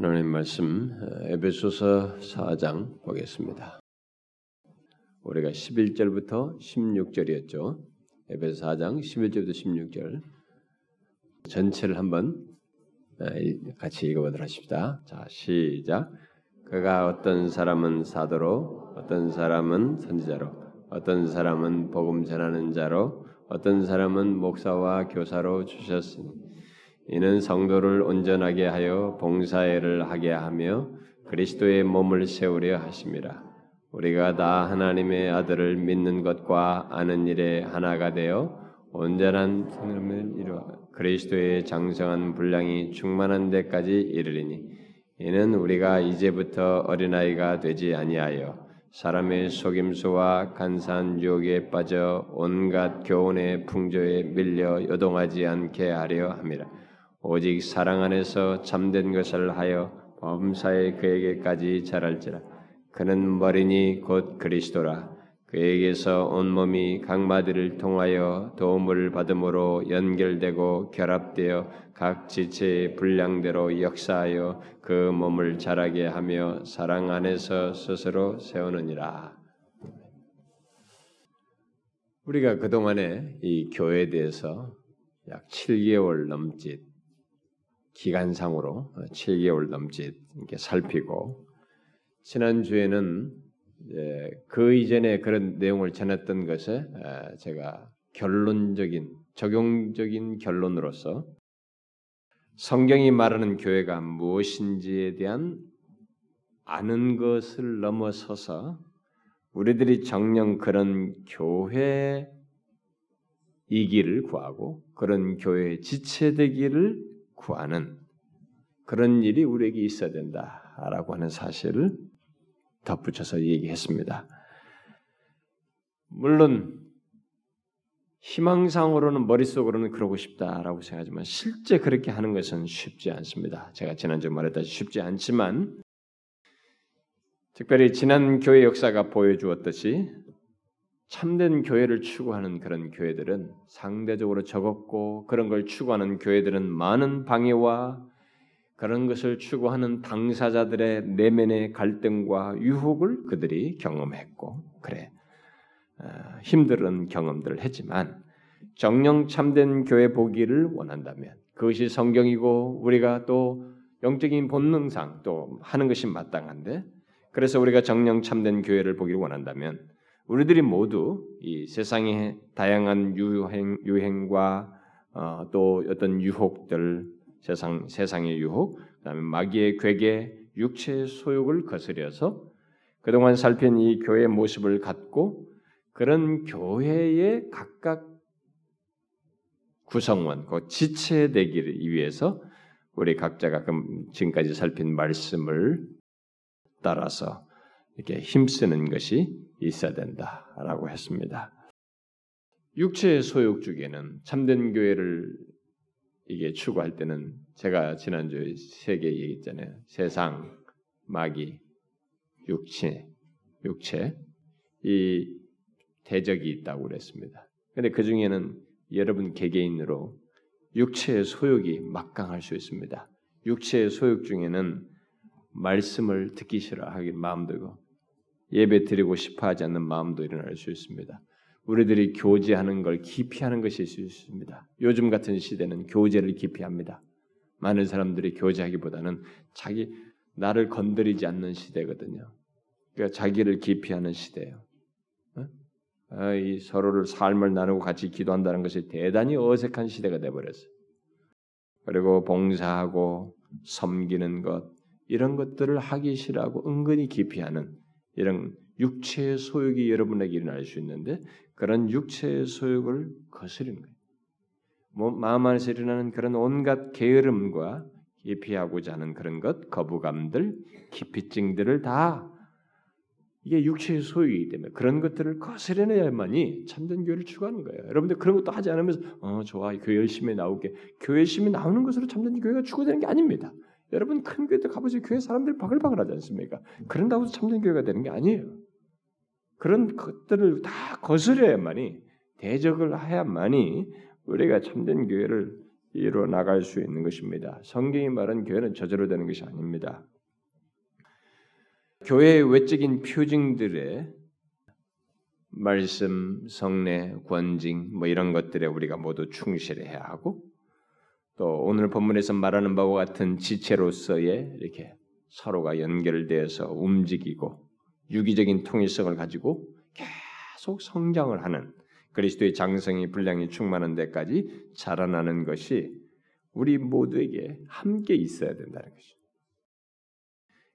하나님 말씀 에베소서 4장 보겠습니다. 우리가 11절부터 16절이었죠. 에베소 4장 11절부터 16절 전체를 한번 같이 읽어보도록 하십니다. 자, 시작. 그가 어떤 사람은 사도로, 어떤 사람은 선지자로, 어떤 사람은 복음 전하는 자로, 어떤 사람은 목사와 교사로 주셨으니 이는 성도를 온전하게 하여 봉사회를 하게 하며 그리스도의 몸을 세우려 하심이라. 우리가 다 하나님의 아들을 믿는 것과 아는 일에 하나가 되어 온전한 성함을 이루어 그리스도의 장성한 분량이 충만한 데까지 이르리니 이는 우리가 이제부터 어린아이가 되지 아니하여 사람의 속임수와 간사한 유혹에 빠져 온갖 교훈의 풍조에 밀려 요동하지 않게 하려 함이라. 오직 사랑 안에서 참된 것을 하여 범사에 그에게까지 자랄지라. 그는 머리니 곧 그리스도라. 그에게서 온몸이 각마디를 통하여 도움을 받음으로 연결되고 결합되어 각 지체의 분량대로 역사하여 그 몸을 자라게 하며 사랑 안에서 스스로 세우느니라. 우리가 그동안에 이 교회에 대해서 약 7개월 넘짓 기간상으로 7개월 넘짓 이렇게 살피고 지난 주에는 그 이전에 그런 내용을 전했던 것에 제가 결론적인 적용적인 결론으로서 성경이 말하는 교회가 무엇인지에 대한 아는 것을 넘어서서 우리들이 정령 그런 교회이기를 구하고 그런 교회에 지체되기를 구하는 그런 일이 우리에게 있어야 된다라고 하는 사실을 덧붙여서 얘기했습니다. 물론 희망상으로는 머릿속으로는 그러고 싶다라고 생각하지만 실제 그렇게 하는 것은 쉽지 않습니다. 제가 지난주에 말했다시피 쉽지 않지만 특별히 지난 교회 역사가 보여주었듯이 참된 교회를 추구하는 그런 교회들은 상대적으로 적었고 그런 걸 추구하는 교회들은 많은 방해와 그런 것을 추구하는 당사자들의 내면의 갈등과 유혹을 그들이 경험했고 그래 어, 힘든 경험들을 했지만 정령 참된 교회 보기를 원한다면 그것이 성경이고 우리가 또 영적인 본능상 또 하는 것이 마땅한데 그래서 우리가 정령 참된 교회를 보기를 원한다면 우리들이 모두 이 세상의 다양한 유행 유행과 어, 또 어떤 유혹들 세상 세상의 유혹 그 다음에 마귀의 괴계 육체의 소욕을 거스려서 그동안 살핀 이 교회의 모습을 갖고 그런 교회의 각각 구성원, 그 지체되기를 위해서 우리 각자가 지금까지 살핀 말씀을 따라서 이렇게 힘쓰는 것이 있어야 된다라고 했습니다. 육체의 소욕 중에는 참된 교회를 이게 추구할 때는 제가 지난주에 세 개 얘기했잖아요. 세상, 마귀, 육체, 육체 이 대적이 있다고 그랬습니다. 근데 그 중에는 여러분 개개인으로 육체의 소욕이 막강할 수 있습니다. 육체의 소욕 중에는 말씀을 듣기 싫어하기 마음 들고 예배 드리고 싶어 하지 않는 마음도 일어날 수 있습니다. 우리들이 교제하는 걸 기피하는 것일 수 있습니다. 요즘 같은 시대는 교제를 기피합니다. 많은 사람들이 교제하기보다는 자기 나를 건드리지 않는 시대거든요. 그러니까 자기를 기피하는 시대예요. 어? 아, 이 서로를 삶을 나누고 같이 기도한다는 것이 대단히 어색한 시대가 되어버렸어요. 그리고 봉사하고 섬기는 것 이런 것들을 하기 싫어하고 은근히 기피하는 이런 육체의 소욕이 여러분에게 일어날 수 있는데 그런 육체의 소욕을 거스르는 거예요. 뭐, 마음 안에서 일어나는 그런 온갖 게으름과 기피하고자 하는 그런 것, 거부감들, 기피증들을 다 이게 육체의 소유이기 때문에 그런 것들을 거스려내야만이 참된 교회를 추구하는 거예요. 여러분들 그런 것도 하지 않으면서 어 좋아 교회 열심히 나오게 교회 열심히 나오는 것으로 참된 교회가 추구되는 게 아닙니다. 여러분 큰 교회도 가보세요. 교회 사람들 바글바글 하지 않습니까? 그런다고 해서 참된 교회가 되는 게 아니에요. 그런 것들을 다 거스려야만이 대적을 해야만이 우리가 참된 교회를 이루어 나갈 수 있는 것입니다. 성경이 말한 교회는 저절로 되는 것이 아닙니다. 교회의 외적인 표징들의 말씀, 성례, 권징 뭐 이런 것들에 우리가 모두 충실해야 하고 또 오늘 본문에서 말하는 바와 같은 지체로서의 이렇게 서로가 연결되어서 움직이고 유기적인 통일성을 가지고 계속 성장을 하는 그리스도의 장성이 분량이 충만한 데까지 자라나는 것이 우리 모두에게 함께 있어야 된다는 것이죠.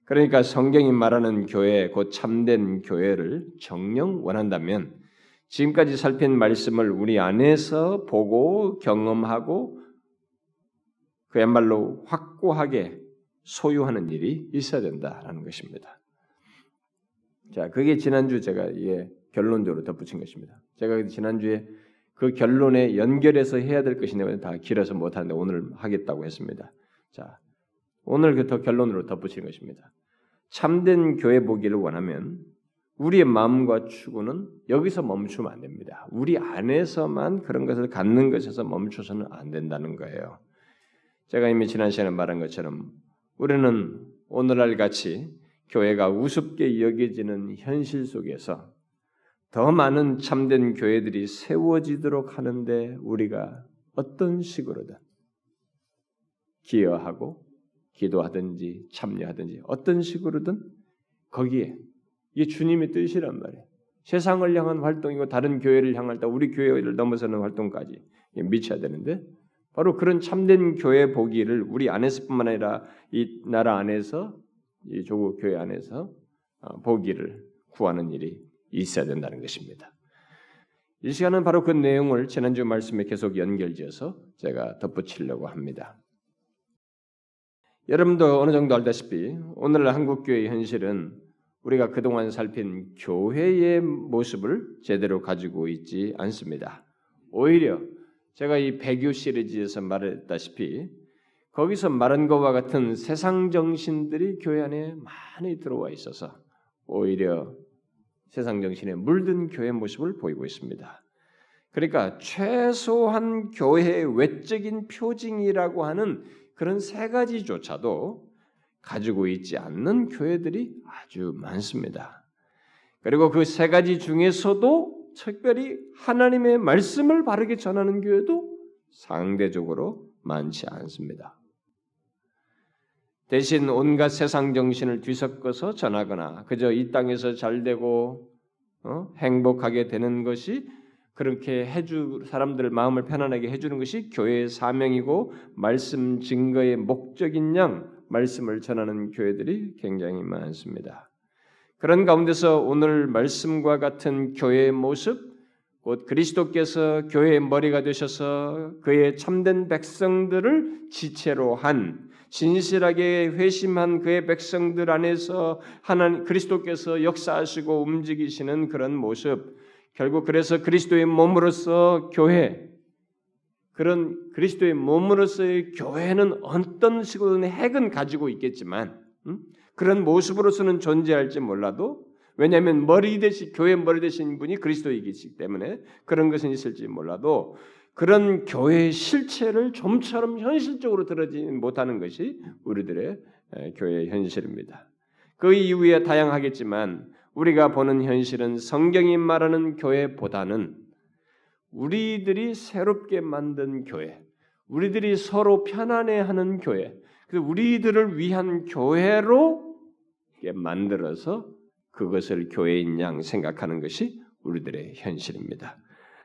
그러니까 성경이 말하는 교회, 곧 참된 교회를 정령 원한다면 지금까지 살핀 말씀을 우리 안에서 보고 경험하고 그야말로 확고하게 소유하는 일이 있어야 된다라는 것입니다. 자, 그게 지난주 제가 예, 결론적으로 덧붙인 것입니다. 제가 지난주에 그 결론에 연결해서 해야 될 것인데 다 길어서 못하는데 오늘 하겠다고 했습니다. 자, 오늘 그더 결론으로 덧붙인 것입니다. 참된 교회 보기를 원하면 우리의 마음과 추구는 여기서 멈추면 안 됩니다. 우리 안에서만 그런 것을 갖는 것에서 멈춰서는 안 된다는 거예요. 제가 이미 지난 시간에 말한 것처럼 우리는 오늘날 같이 교회가 우습게 여겨지는 현실 속에서 더 많은 참된 교회들이 세워지도록 하는데 우리가 어떤 식으로든 기여하고 기도하든지 참여하든지 어떤 식으로든 거기에 이게 주님의 뜻이란 말이에요. 세상을 향한 활동이고 다른 교회를 향할 때 우리 교회를 넘어서는 활동까지 미쳐야 되는데 바로 그런 참된 교회 보기를 우리 안에서뿐만 아니라 이 나라 안에서 이 조국 교회 안에서 어, 보기를 구하는 일이 있어야 된다는 것입니다. 이 시간은 바로 그 내용을 지난주 말씀에 계속 연결지어서 제가 덧붙이려고 합니다. 여러분도 어느 정도 알다시피 오늘 한국 교회의 현실은 우리가 그동안 살핀 교회의 모습을 제대로 가지고 있지 않습니다. 오히려 제가 이 배교 시리즈에서 말했다시피 거기서 말한 것과 같은 세상 정신들이 교회 안에 많이 들어와 있어서 오히려 세상 정신에 물든 교회 모습을 보이고 있습니다. 그러니까 최소한 교회의 외적인 표징이라고 하는 그런 세 가지조차도 가지고 있지 않는 교회들이 아주 많습니다. 그리고 그 세 가지 중에서도 특별히 하나님의 말씀을 바르게 전하는 교회도 상대적으로 많지 않습니다. 대신 온갖 세상 정신을 뒤섞어서 전하거나 그저 이 땅에서 잘 되고 어? 행복하게 되는 것이 그렇게 해주 사람들 마음을 편안하게 해주는 것이 교회의 사명이고 말씀 증거의 목적인 양 말씀을 전하는 교회들이 굉장히 많습니다. 그런 가운데서 오늘 말씀과 같은 교회의 모습, 곧 그리스도께서 교회의 머리가 되셔서 그의 참된 백성들을 지체로 한 진실하게 회심한 그의 백성들 안에서 하나님 그리스도께서 역사하시고 움직이시는 그런 모습 결국 그래서 그리스도의 몸으로서 교회 그런 그리스도의 몸으로서의 교회는 어떤 식으로든 핵은 가지고 있겠지만 음? 그런 모습으로서는 존재할지 몰라도 왜냐하면 머리 대신 교회 머리 되신 분이 그리스도이기 때문에 그런 것은 있을지 몰라도 그런 교회의 실체를 좀처럼 현실적으로 들어지 못하는 것이 우리들의 교회의 현실입니다. 그 이후에 다양하겠지만 우리가 보는 현실은 성경이 말하는 교회보다는 우리들이 새롭게 만든 교회, 우리들이 서로 편안해하는 교회, 우리들을 위한 교회로 만들어서 그것을 교회인 양 생각하는 것이 우리들의 현실입니다.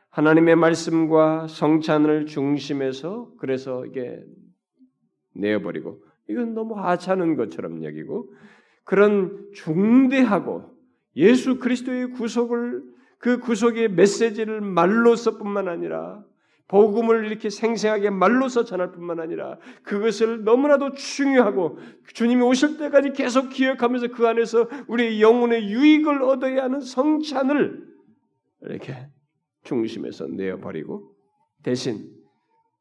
하나님의 말씀과 성찬을 중심에서 그래서 이게 내어버리고 이건 너무 하찮은 것처럼 여기고 그런 중대하고 예수 그리스도의 구속을 그 구속의 메시지를 말로서뿐만 아니라 복음을 이렇게 생생하게 말로서 전할 뿐만 아니라 그것을 너무나도 중요하고 주님이 오실 때까지 계속 기억하면서 그 안에서 우리의 영혼의 유익을 얻어야 하는 성찬을 이렇게 중심에서 내어버리고 대신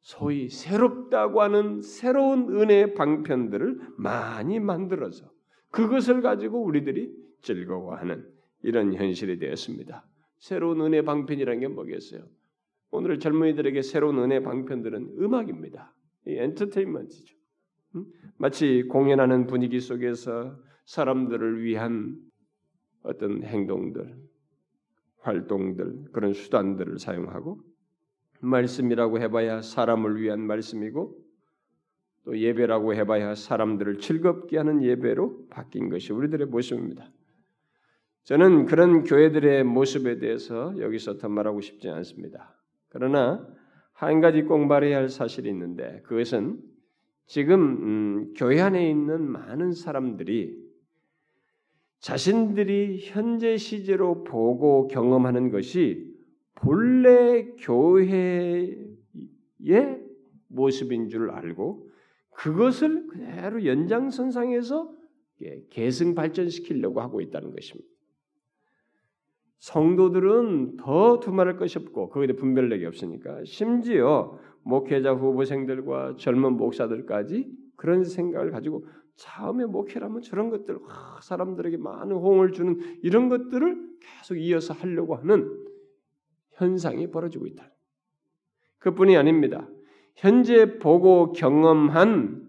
소위 새롭다고 하는 새로운 은혜의 방편들을 많이 만들어서 그것을 가지고 우리들이 즐거워하는 이런 현실이 되었습니다. 새로운 은혜 방편이라는 게 뭐겠어요? 오늘 젊은이들에게 새로운 은혜 방편들은 음악입니다. 엔터테인먼트죠. 마치 공연하는 분위기 속에서 사람들을 위한 어떤 행동들, 활동들, 그런 수단들을 사용하고 말씀이라고 해봐야 사람을 위한 말씀이고 또 예배라고 해봐야 사람들을 즐겁게 하는 예배로 바뀐 것이 우리들의 모습입니다. 저는 그런 교회들의 모습에 대해서 여기서 더 말하고 싶지 않습니다. 그러나 한 가지 꼭 말해야 할 사실이 있는데 그것은 지금 음, 교회 안에 있는 많은 사람들이 자신들이 현재 시제로 보고 경험하는 것이 본래 교회의 모습인 줄 알고 그것을 그대로 연장선상에서 계승 발전시키려고 하고 있다는 것입니다. 성도들은 더 두말할 것이 없고 거기에 분별력이 없으니까 심지어 목회자 후보생들과 젊은 목사들까지 그런 생각을 가지고 처음에 목회라면 저런 것들 와, 사람들에게 많은 호응을 주는 이런 것들을 계속 이어서 하려고 하는 현상이 벌어지고 있다. 그뿐이 아닙니다. 현재 보고 경험한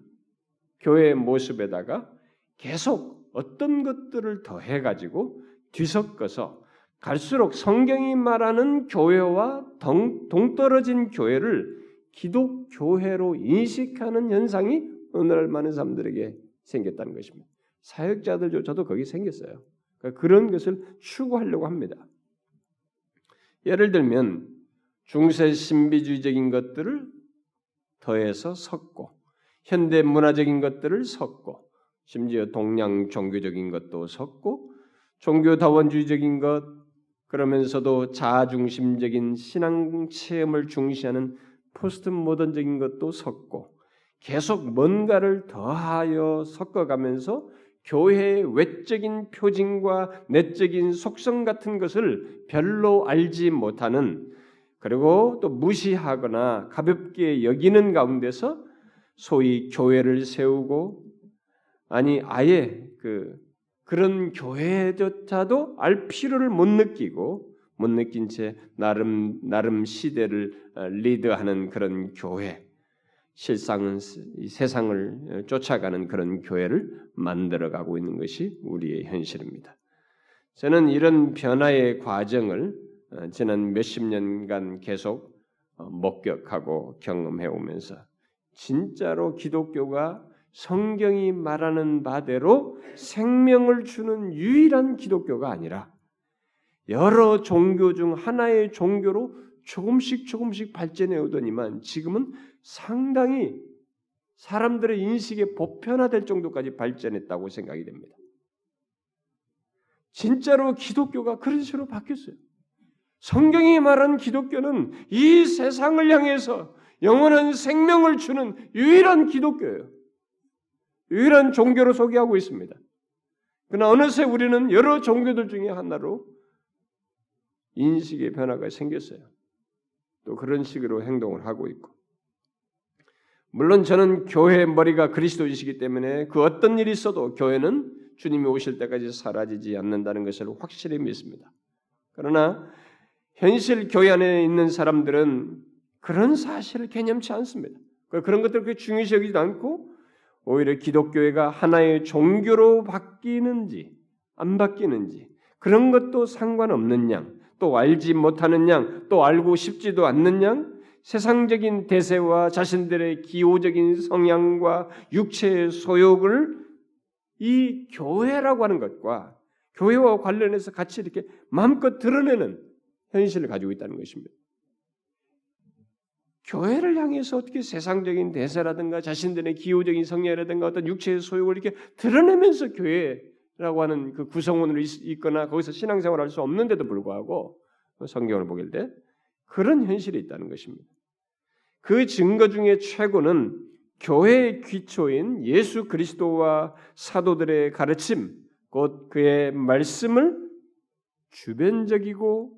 교회의 모습에다가 계속 어떤 것들을 더해 가지고 뒤섞어서 갈수록 성경이 말하는 교회와 동, 동떨어진 교회를 기독교회로 인식하는 현상이 오늘날 많은 사람들에게 생겼다는 것입니다. 사역자들조차도 거기 생겼어요. 그러니까 그런 것을 추구하려고 합니다. 예를 들면 중세 신비주의적인 것들을 더해서 섞고 현대 문화적인 것들을 섞고 심지어 동양 종교적인 것도 섞고 종교다원주의적인 것 그러면서도 자아중심적인 신앙 체험을 중시하는 포스트 모던적인 것도 섞고 계속 뭔가를 더하여 섞어가면서 교회의 외적인 표징과 내적인 속성 같은 것을 별로 알지 못하는 그리고 또 무시하거나 가볍게 여기는 가운데서 소위 교회를 세우고 아니 아예 그 그런 교회조차도 알 필요를 못 느끼고 못 느낀 채 나름 나름 시대를 어, 리드하는 그런 교회 실상은 세상을 쫓아가는 그런 교회를 만들어가고 있는 것이 우리의 현실입니다. 저는 이런 변화의 과정을 어, 지난 몇십 년간 계속 어, 목격하고 경험해 오면서 진짜로 기독교가 성경이 말하는 바대로 생명을 주는 유일한 기독교가 아니라 여러 종교 중 하나의 종교로 조금씩 조금씩 발전해 오더니만 지금은 상당히 사람들의 인식에 보편화될 정도까지 발전했다고 생각이 됩니다. 진짜로 기독교가 그런 식으로 바뀌었어요. 성경이 말한 기독교는 이 세상을 향해서 영원한 생명을 주는 유일한 기독교예요. 유일한 종교로 소개하고 있습니다. 그러나 어느새 우리는 여러 종교들 중에 하나로 인식의 변화가 생겼어요. 또 그런 식으로 행동을 하고 있고. 물론 저는 교회의 머리가 그리스도이시기 때문에 그 어떤 일이 있어도 교회는 주님이 오실 때까지 사라지지 않는다는 것을 확실히 믿습니다. 그러나 현실 교회 안에 있는 사람들은 그런 사실을 개념치 않습니다. 그런 것들을 중요시 여기지도 않고 오히려 기독교회가 하나의 종교로 바뀌는지 안 바뀌는지 그런 것도 상관없는 양, 또 알지 못하는 양, 또 알고 싶지도 않는 양, 세상적인 대세와 자신들의 기호적인 성향과 육체의 소욕을 이 교회라고 하는 것과 교회와 관련해서 같이 이렇게 마음껏 드러내는 현실을 가지고 있다는 것입니다. 교회를 향해서 어떻게 세상적인 대세라든가 자신들의 기호적인 성향이라든가 어떤 육체의 소욕을 이렇게 드러내면서 교회라고 하는 그 구성원으로 있거나 거기서 신앙생활을 할 수 없는데도 불구하고 성경을 보길 때 그런 현실이 있다는 것입니다. 그 증거 중에 최고는 교회의 기초인 예수 그리스도와 사도들의 가르침, 곧 그의 말씀을 주변적이고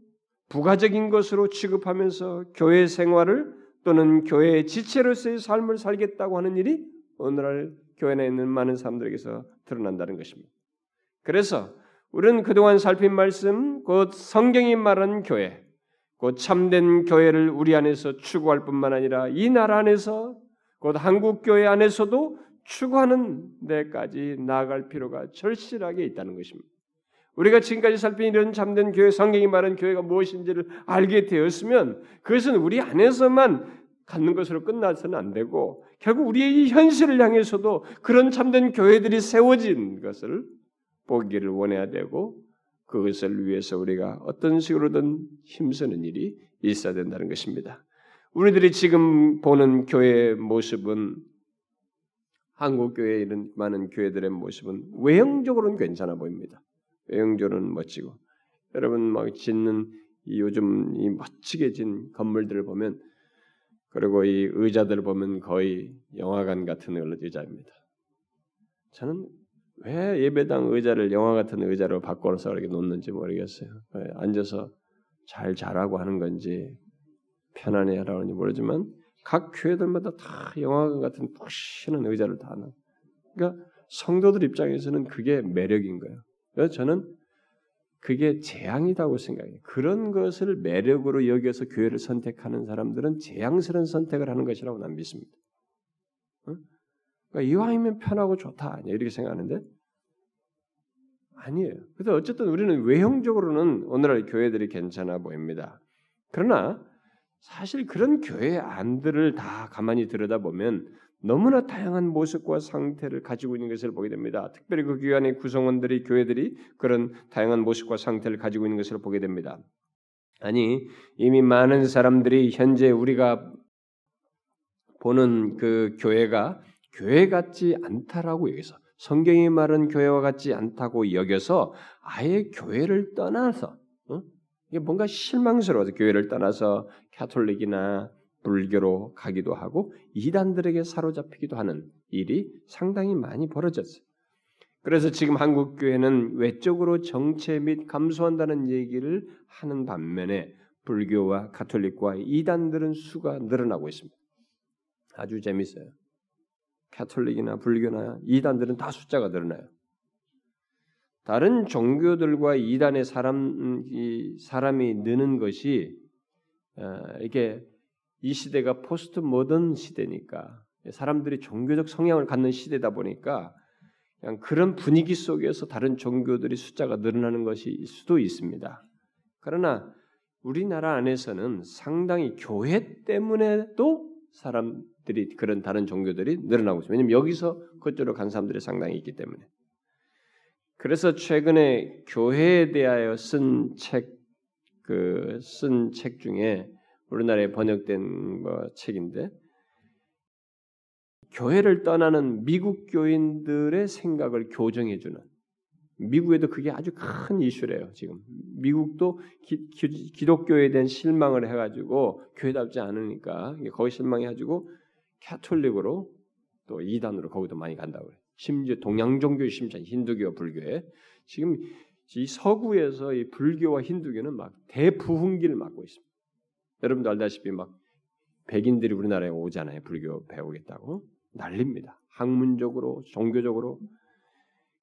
부가적인 것으로 취급하면서 교회 생활을 또는 교회의 지체로서의 삶을 살겠다고 하는 일이 오늘날 교회 내 있는 많은 사람들에게서 드러난다는 것입니다. 그래서 우리는 그동안 살핀 말씀, 곧 성경이 말하는 교회, 곧 참된 교회를 우리 안에서 추구할 뿐만 아니라 이 나라 안에서 곧 한국 교회 안에서도 추구하는 데까지 나아갈 필요가 절실하게 있다는 것입니다. 우리가 지금까지 살핀 이런 참된 교회, 성경이 말하는 교회가 무엇인지를 알게 되었으면 그것은 우리 안에서만 갖는 것으로 끝나서는 안 되고 결국 우리의 이 현실을 향해서도 그런 참된 교회들이 세워진 것을 보기를 원해야 되고 그것을 위해서 우리가 어떤 식으로든 힘쓰는 일이 있어야 된다는 것입니다. 우리들이 지금 보는 교회의 모습은 한국 교회 이런 많은 교회들의 모습은 외형적으로는 괜찮아 보입니다. 외형적으로는 멋지고 여러분 막 짓는 요즘 이 멋지게 진 건물들을 보면 그리고 이 의자들을 보면 거의 영화관 같은 의자입니다. 저는 왜 예배당 의자를 영화 같은 의자로 바꿔서 이렇게 놓는지 모르겠어요. 앉아서 잘 자라고 하는 건지 편안해 하라고 하는지 모르지만 각 교회들마다 다 영화관 같은 푹신한 의자를 다 놔. 그러니까 성도들 입장에서는 그게 매력인 거예요. 그래서 저는 그게 재앙이라고 생각해요. 그런 것을 매력으로 여겨서 교회를 선택하는 사람들은 재앙스러운 선택을 하는 것이라고 난 믿습니다. 그러니까 이왕이면 편하고 좋다 이렇게 생각하는데 아니에요. 그래서 어쨌든 우리는 외형적으로는 오늘날 교회들이 괜찮아 보입니다. 그러나 사실 그런 교회 안들을 다 가만히 들여다보면 너무나 다양한 모습과 상태를 가지고 있는 것을 보게 됩니다. 특별히 그 안의 구성원들이 교회들이 그런 다양한 모습과 상태를 가지고 있는 것을 보게 됩니다. 아니 이미 많은 사람들이 현재 우리가 보는 그 교회가 교회 같지 않다라고 여기서 성경이 말은 교회와 같지 않다고 여겨서 아예 교회를 떠나서 어? 이게 뭔가 실망스러워서 교회를 떠나서 카톨릭이나 불교로 가기도 하고 이단들에게 사로잡히기도 하는 일이 상당히 많이 벌어졌어요. 그래서 지금 한국 교회는 외적으로 정체 및 감소한다는 얘기를 하는 반면에 불교와 가톨릭과 이단들은 수가 늘어나고 있습니다. 아주 재밌어요. 가톨릭이나 불교나 이단들은 다 숫자가 늘어나요. 다른 종교들과 이단의 사람 이 사람이 느는 것이 어, 이게 이 시대가 포스트 모던 시대니까 사람들이 종교적 성향을 갖는 시대다 보니까 그냥 그런 분위기 속에서 다른 종교들이 숫자가 늘어나는 것이 수도 있습니다. 그러나 우리나라 안에서는 상당히 교회 때문에도 사람들이 그런 다른 종교들이 늘어나고 있습니다. 왜냐하면 여기서 그쪽으로 간 사람들이 상당히 있기 때문에. 그래서 최근에 교회에 대하여 쓴 책, 그 쓴 책 중에 우리나라에 번역된 뭐 책인데 교회를 떠나는 미국 교인들의 생각을 교정해 주는 미국에도 그게 아주 큰 이슈래요. 지금 미국도 기, 기 독교에 대한 실망을 해가지고 교회답지 않으니까 거기 실망해가지고 캐톨릭으로 또 이단으로 거기도 많이 간다고 그래. 심지어 동양 종교 심지어 힌두교, 불교에 지금 이 서구에서 이 불교와 힌두교는 막 대부흥기를 맞고 있습니다. 여러분도 알다시피 막 백인들이 우리나라에 오잖아요. 불교 배우겠다고 난립니다. 학문적으로, 종교적으로.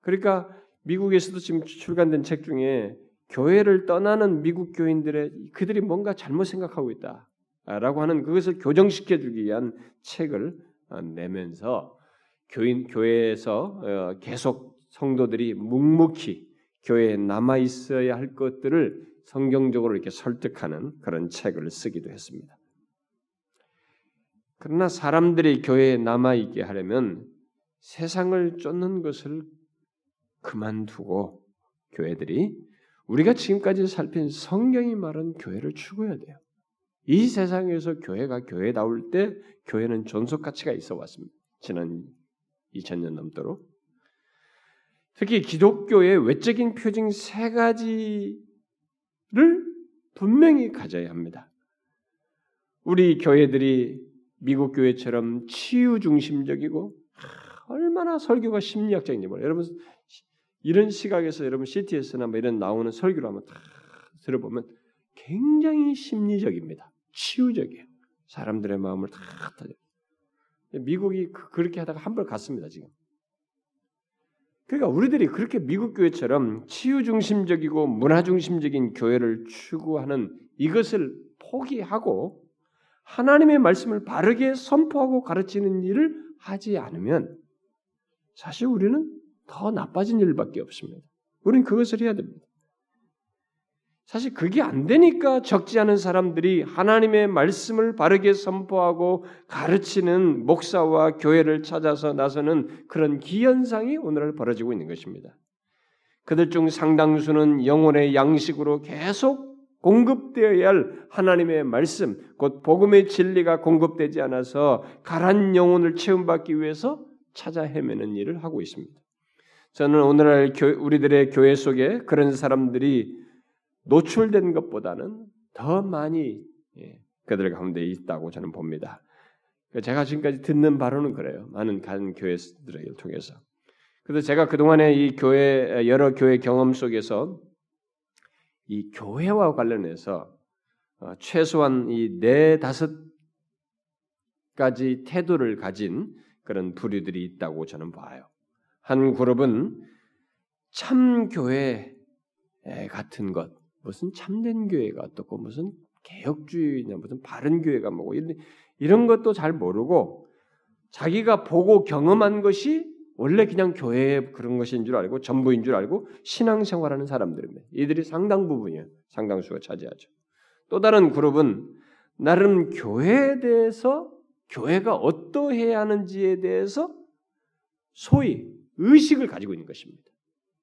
그러니까 미국에서도 지금 출간된 책 중에 교회를 떠나는 미국 교인들의 그들이 뭔가 잘못 생각하고 있다라고 하는 그것을 교정시켜 주기 위한 책을 어, 내면서 교인 교회에서 어, 계속 성도들이 묵묵히 교회에 남아 있어야 할 것들을 성경적으로 이렇게 설득하는 그런 책을 쓰기도 했습니다. 그러나 사람들이 교회에 남아 있게 하려면 세상을 쫓는 것을 그만두고 교회들이 우리가 지금까지 살핀 성경이 말한 교회를 추구해야 돼요. 이 세상에서 교회가 교회다울 때 교회는 존속 가치가 있어 왔습니다. 지난 2000년 넘도록. 특히 기독교의 외적인 표징 세 가지 를 분명히 가져야 합니다. 우리 교회들이 미국 교회처럼 치유 중심적이고 얼마나 설교가 심리학적인지 몰라요. 여러분 이런 시각에서 여러분 CTS나 뭐 이런 나오는 설교를 한번 다 들어보면 굉장히 심리적입니다. 치유적이에요. 사람들의 마음을 다 터져. 미국이 그, 그렇게 하다가 한 번 갔습니다 지금. 그러니까 우리들이 그렇게 미국 교회처럼 치유 중심적이고 문화 중심적인 교회를 추구하는 이것을 포기하고 하나님의 말씀을 바르게 선포하고 가르치는 일을 하지 않으면 사실 우리는 더 나빠진 일밖에 없습니다. 우리는 그것을 해야 됩니다. 사실 그게 안 되니까 적지 않은 사람들이 하나님의 말씀을 바르게 선포하고 가르치는 목사와 교회를 찾아서 나서는 그런 기현상이 오늘날 벌어지고 있는 것입니다. 그들 중 상당수는 영혼의 양식으로 계속 공급되어야 할 하나님의 말씀, 곧 복음의 진리가 공급되지 않아서 가란 영혼을 체험받기 위해서 찾아 헤매는 일을 하고 있습니다. 저는 오늘날 우리들의 교회 속에 그런 사람들이 노출된 것보다는 더 많이 예, 그들 가운데 있다고 저는 봅니다. 제가 지금까지 듣는 바로는 그래요. 많은 간 교회들을 통해서. 그래서 제가 그동안에 이 교회 여러 교회 경험 속에서 이 교회와 관련해서 어, 최소한 이 네 다섯 가지 태도를 가진 그런 부류들이 있다고 저는 봐요. 한 그룹은 참 교회 같은 것, 무슨 참된 교회가 어떻고 무슨 개혁주의냐 무슨 바른 교회가 뭐고 이런 이런 것도 잘 모르고 자기가 보고 경험한 것이 원래 그냥 교회의 그런 것인 줄 알고 전부인 줄 알고 신앙생활하는 사람들입니다. 이들이 상당 부분이에요. 상당수가 차지하죠. 또 다른 그룹은 나름 교회에 대해서 교회가 어떠해야 하는지에 대해서 소위 의식을 가지고 있는 것입니다.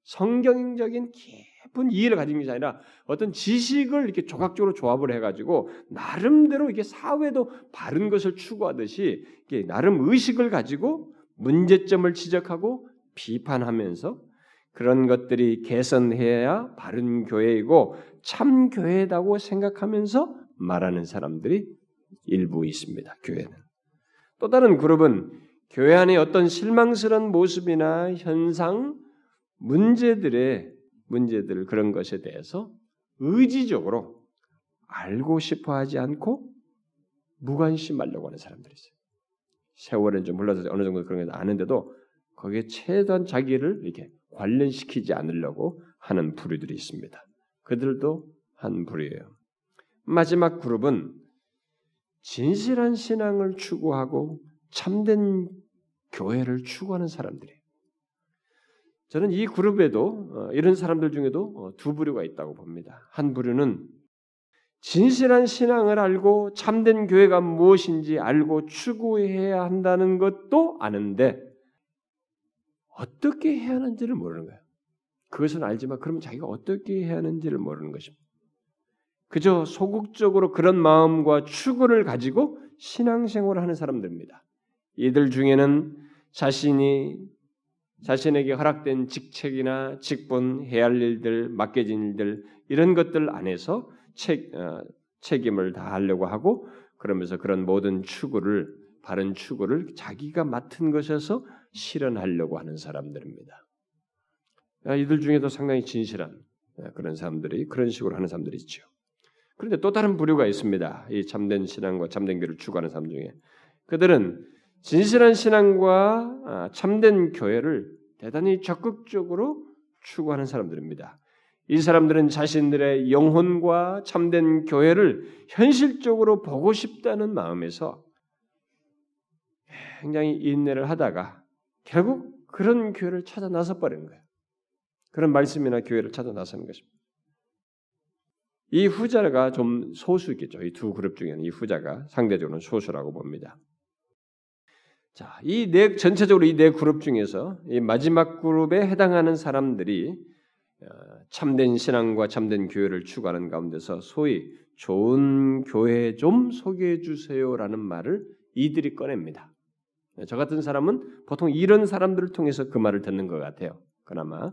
성경적인 깊은 이해를 가진 것이 아니라 어떤 지식을 이렇게 조각적으로 조합을 해가지고 나름대로 이게 사회도 바른 것을 추구하듯이 이게 나름 의식을 가지고 문제점을 지적하고 비판하면서 그런 것들이 개선해야 바른 교회이고 참 교회다고 생각하면서 말하는 사람들이 일부 있습니다. 교회는 또 다른 그룹은 교회 안에 어떤 실망스러운 모습이나 현상, 문제들의 문제들 그런 것에 대해서 의지적으로 알고 싶어 하지 않고 무관심하려고 하는 사람들이 있어요. 세월은 좀 흘러서 어느 정도 그런 걸 아는데도 거기에 최대한 자기를 이렇게 관련시키지 않으려고 하는 부류들이 있습니다. 그들도 한 부류예요. 마지막 그룹은 진실한 신앙을 추구하고 참된 교회를 추구하는 사람들이에요. 저는 이 그룹에도 어, 이런 사람들 중에도 어, 두 부류가 있다고 봅니다. 한 부류는 진실한 신앙을 알고 참된 교회가 무엇인지 알고 추구해야 한다는 것도 아는데 어떻게 해야 하는지를 모르는 거예요. 그것은 알지만 그러면 자기가 어떻게 해야 하는지를 모르는 것입니다. 그저 소극적으로 그런 마음과 추구를 가지고 신앙생활을 하는 사람들입니다. 이들 중에는 자신이 자신에게 허락된 직책이나 직분, 해야 할 일들, 맡겨진 일들 이런 것들 안에서 책, 어, 책임을 다하려고 하고 그러면서 그런 모든 추구를 바른 추구를 자기가 맡은 것에서 실현하려고 하는 사람들입니다. 아, 이들 중에도 상당히 진실한 아, 그런 사람들이 그런 식으로 하는 사람들이 있죠. 그런데 또 다른 부류가 있습니다. 이 참된 신앙과 참된 교를 추구하는 사람 중에 그들은 진실한 신앙과 아, 참된 교회를 대단히 적극적으로 추구하는 사람들입니다. 이 사람들은 자신들의 영혼과 참된 교회를 현실적으로 보고 싶다는 마음에서 굉장히 인내를 하다가 결국 그런 교회를 찾아 나서 버리는 거예요. 그런 말씀이나 교회를 찾아 나서는 것입니다. 이 후자가 좀 소수겠죠. 이 두 그룹 중에는 이 후자가 상대적으로는 소수라고 봅니다. 자, 이 네 전체적으로 이 네 그룹 중에서 이 마지막 그룹에 해당하는 사람들이 어, 참된 신앙과 참된 교회를 추구하는 가운데서 소위 좋은 교회 좀 소개해 주세요라는 말을 이들이 꺼냅니다. 저 같은 사람은 보통 이런 사람들을 통해서 그 말을 듣는 것 같아요. 그나마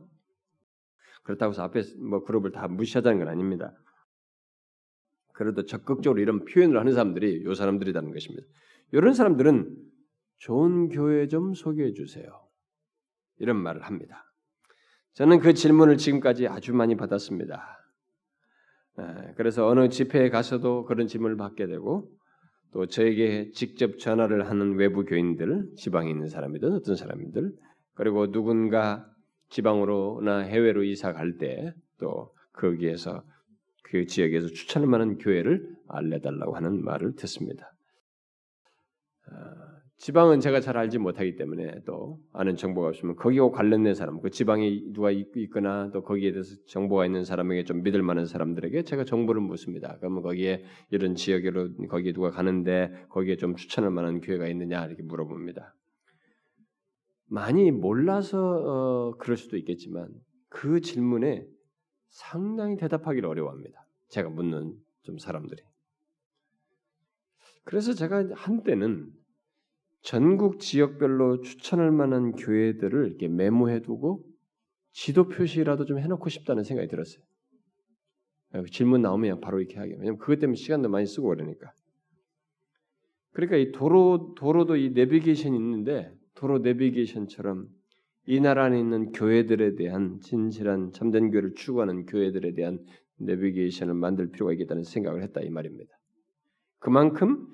그렇다고 해서 앞에 뭐 그룹을 다 무시하자는 건 아닙니다. 그래도 적극적으로 이런 표현을 하는 사람들이 요 사람들이라는 것입니다. 이런 사람들은 좋은 교회 좀 소개해 주세요. 이런 말을 합니다. 저는 그 질문을 지금까지 아주 많이 받았습니다. 그래서 어느 집회에 가서도 그런 질문을 받게 되고 또 저에게 직접 전화를 하는 외부 교인들, 지방에 있는 사람이든 어떤 사람이든 그리고 누군가 지방으로나 해외로 이사 갈 때 또 거기에서 그 지역에서 추천할 만한 교회를 알려달라고 하는 말을 듣습니다. 지방은 제가 잘 알지 못하기 때문에 또 아는 정보가 없으면 거기와 관련된 사람, 그 지방에 누가 있거나 또 거기에 대해서 정보가 있는 사람에게 좀 믿을 만한 사람들에게 제가 정보를 묻습니다. 그러면 거기에 이런 지역으로 거기에 누가 가는데 거기에 좀 추천할 만한 교회가 있느냐 이렇게 물어봅니다. 많이 몰라서 어, 그럴 수도 있겠지만 그 질문에 상당히 대답하기를 어려워합니다. 제가 묻는 좀 사람들이. 그래서 제가 한때는 전국 지역별로 추천할 만한 교회들을 이렇게 메모해두고 지도 표시라도 좀 해놓고 싶다는 생각이 들었어요. 질문 나오면 바로 이렇게 하게. 왜냐면 그것 때문에 시간도 많이 쓰고 그러니까. 그러니까 이 도로 도로도 이 내비게이션이 있는데 도로 내비게이션처럼 이 나라 안에 있는 교회들에 대한 진실한 참된 교회를 추구하는 교회들에 대한 내비게이션을 만들 필요가 있겠다는 생각을 했다 이 말입니다. 그만큼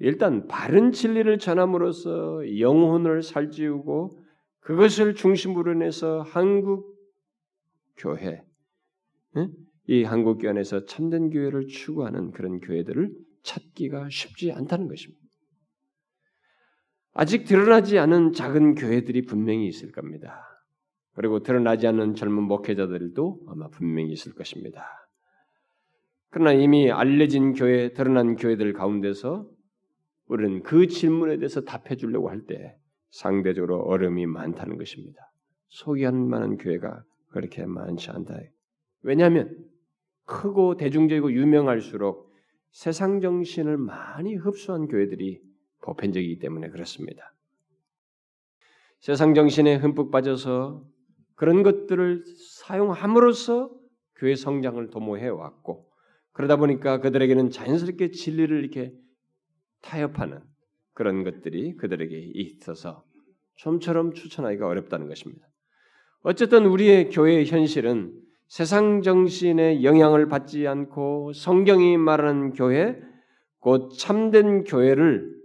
일단 바른 진리를 전함으로써 영혼을 살찌우고 그것을 중심으로 내서 한국 교회, 이 한국 교회 안에서 참된 교회를 추구하는 그런 교회들을 찾기가 쉽지 않다는 것입니다. 아직 드러나지 않은 작은 교회들이 분명히 있을 겁니다. 그리고 드러나지 않은 젊은 목회자들도 아마 분명히 있을 것입니다. 그러나 이미 알려진 교회, 드러난 교회들 가운데서 우리는 그 질문에 대해서 답해 주려고 할 때 상대적으로 어려움이 많다는 것입니다. 소개할 만한 교회가 그렇게 많지 않다. 왜냐하면 크고 대중적이고 유명할수록 세상 정신을 많이 흡수한 교회들이 보편적이기 때문에 그렇습니다. 세상 정신에 흠뻑 빠져서 그런 것들을 사용함으로써 교회 성장을 도모해 왔고 그러다 보니까 그들에게는 자연스럽게 진리를 이렇게 타협하는 그런 것들이 그들에게 있어서 좀처럼 추천하기가 어렵다는 것입니다. 어쨌든 우리의 교회의 현실은 세상 정신의 영향을 받지 않고 성경이 말하는 교회, 곧 참된 교회를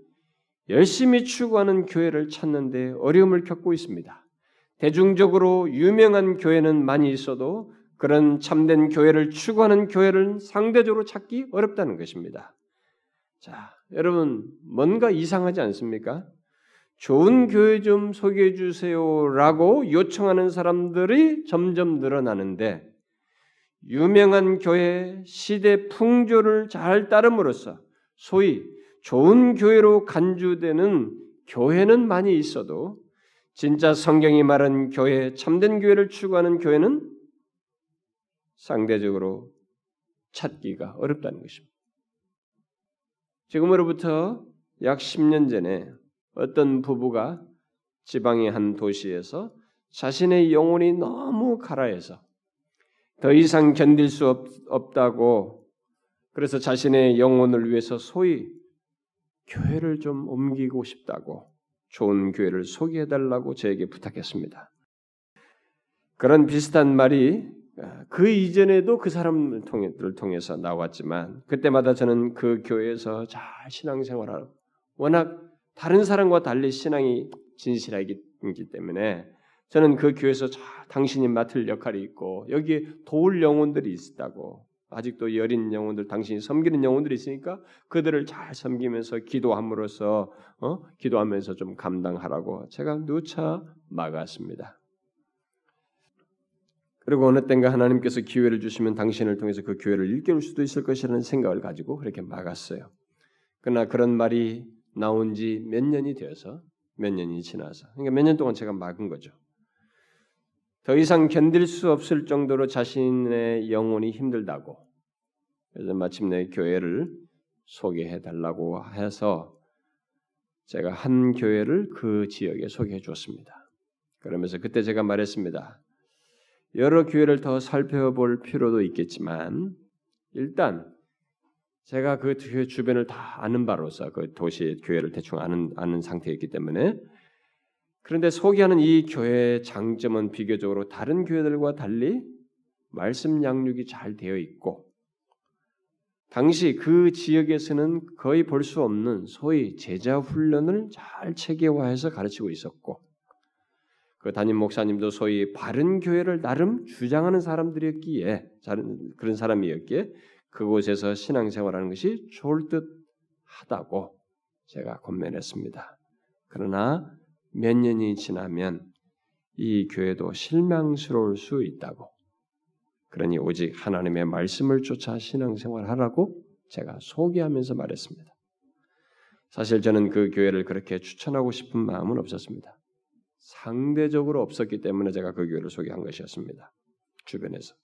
열심히 추구하는 교회를 찾는데 어려움을 겪고 있습니다. 대중적으로 유명한 교회는 많이 있어도 그런 참된 교회를 추구하는 교회를 상대적으로 찾기 어렵다는 것입니다. 자, 여러분 뭔가 이상하지 않습니까? 좋은 교회 좀 소개해 주세요라고 요청하는 사람들이 점점 늘어나는데 유명한 교회 시대 풍조를 잘 따름으로써 소위 좋은 교회로 간주되는 교회는 많이 있어도 진짜 성경이 말한 교회 참된 교회를 추구하는 교회는 상대적으로 찾기가 어렵다는 것입니다. 지금으로부터 약 10년 전에 어떤 부부가 지방의 한 도시에서 자신의 영혼이 너무 가라해서 더 이상 견딜 수 없, 없다고 그래서 자신의 영혼을 위해서 소위 교회를 좀 옮기고 싶다고 좋은 교회를 소개해 달라고 저에게 부탁했습니다. 그런 비슷한 말이 아, 그 이전에도 그 사람을 통해서 나왔지만 그때마다 저는 그 교회에서 잘 신앙생활하고 워낙 다른 사람과 달리 신앙이 진실하기 때문에 저는 그 교회에서 잘 당신이 맡을 역할이 있고 여기에 도울 영혼들이 있다고 아직도 여린 영혼들 당신이 섬기는 영혼들이 있으니까 그들을 잘 섬기면서 기도함으로써 어? 기도하면서 좀 감당하라고 제가 누차 막았습니다. 그리고 어느 땐가 하나님께서 기회를 주시면 당신을 통해서 그 교회를 일깨울 수도 있을 것이라는 생각을 가지고 그렇게 막았어요. 그러나 그런 말이 나온 지 몇 년이 되어서 몇 년이 지나서 그러니까 몇 년 동안 제가 막은 거죠. 더 이상 견딜 수 없을 정도로 자신의 영혼이 힘들다고 그래서 마침내 교회를 소개해 달라고 해서 제가 한 교회를 그 지역에 소개해 주었습니다. 그러면서 그때 제가 말했습니다. 여러 교회를 더 살펴볼 필요도 있겠지만 일단 제가 그 교회 주변을 다 아는 바로서 그 도시 교회를 대충 아는 아는 상태였기 때문에 그런데 소개하는 이 교회의 장점은 비교적으로 다른 교회들과 달리 말씀 양육이 잘 되어 있고 당시 그 지역에서는 거의 볼 수 없는 소위 제자 훈련을 잘 체계화해서 가르치고 있었고 그 담임 목사님도 소위 바른 교회를 나름 주장하는 사람들이었기에 그런 사람이었기에 그곳에서 신앙생활하는 것이 좋을 듯하다고 제가 권면했습니다. 그러나 몇 년이 지나면 이 교회도 실망스러울 수 있다고. 그러니 오직 하나님의 말씀을 쫓아 신앙생활하라고 제가 소개하면서 말했습니다. 사실 저는 그 교회를 그렇게 추천하고 싶은 마음은 없었습니다. 상대적으로 없었기 때문에 제가 그 교회를 소개한 것이었습니다. 주변에서.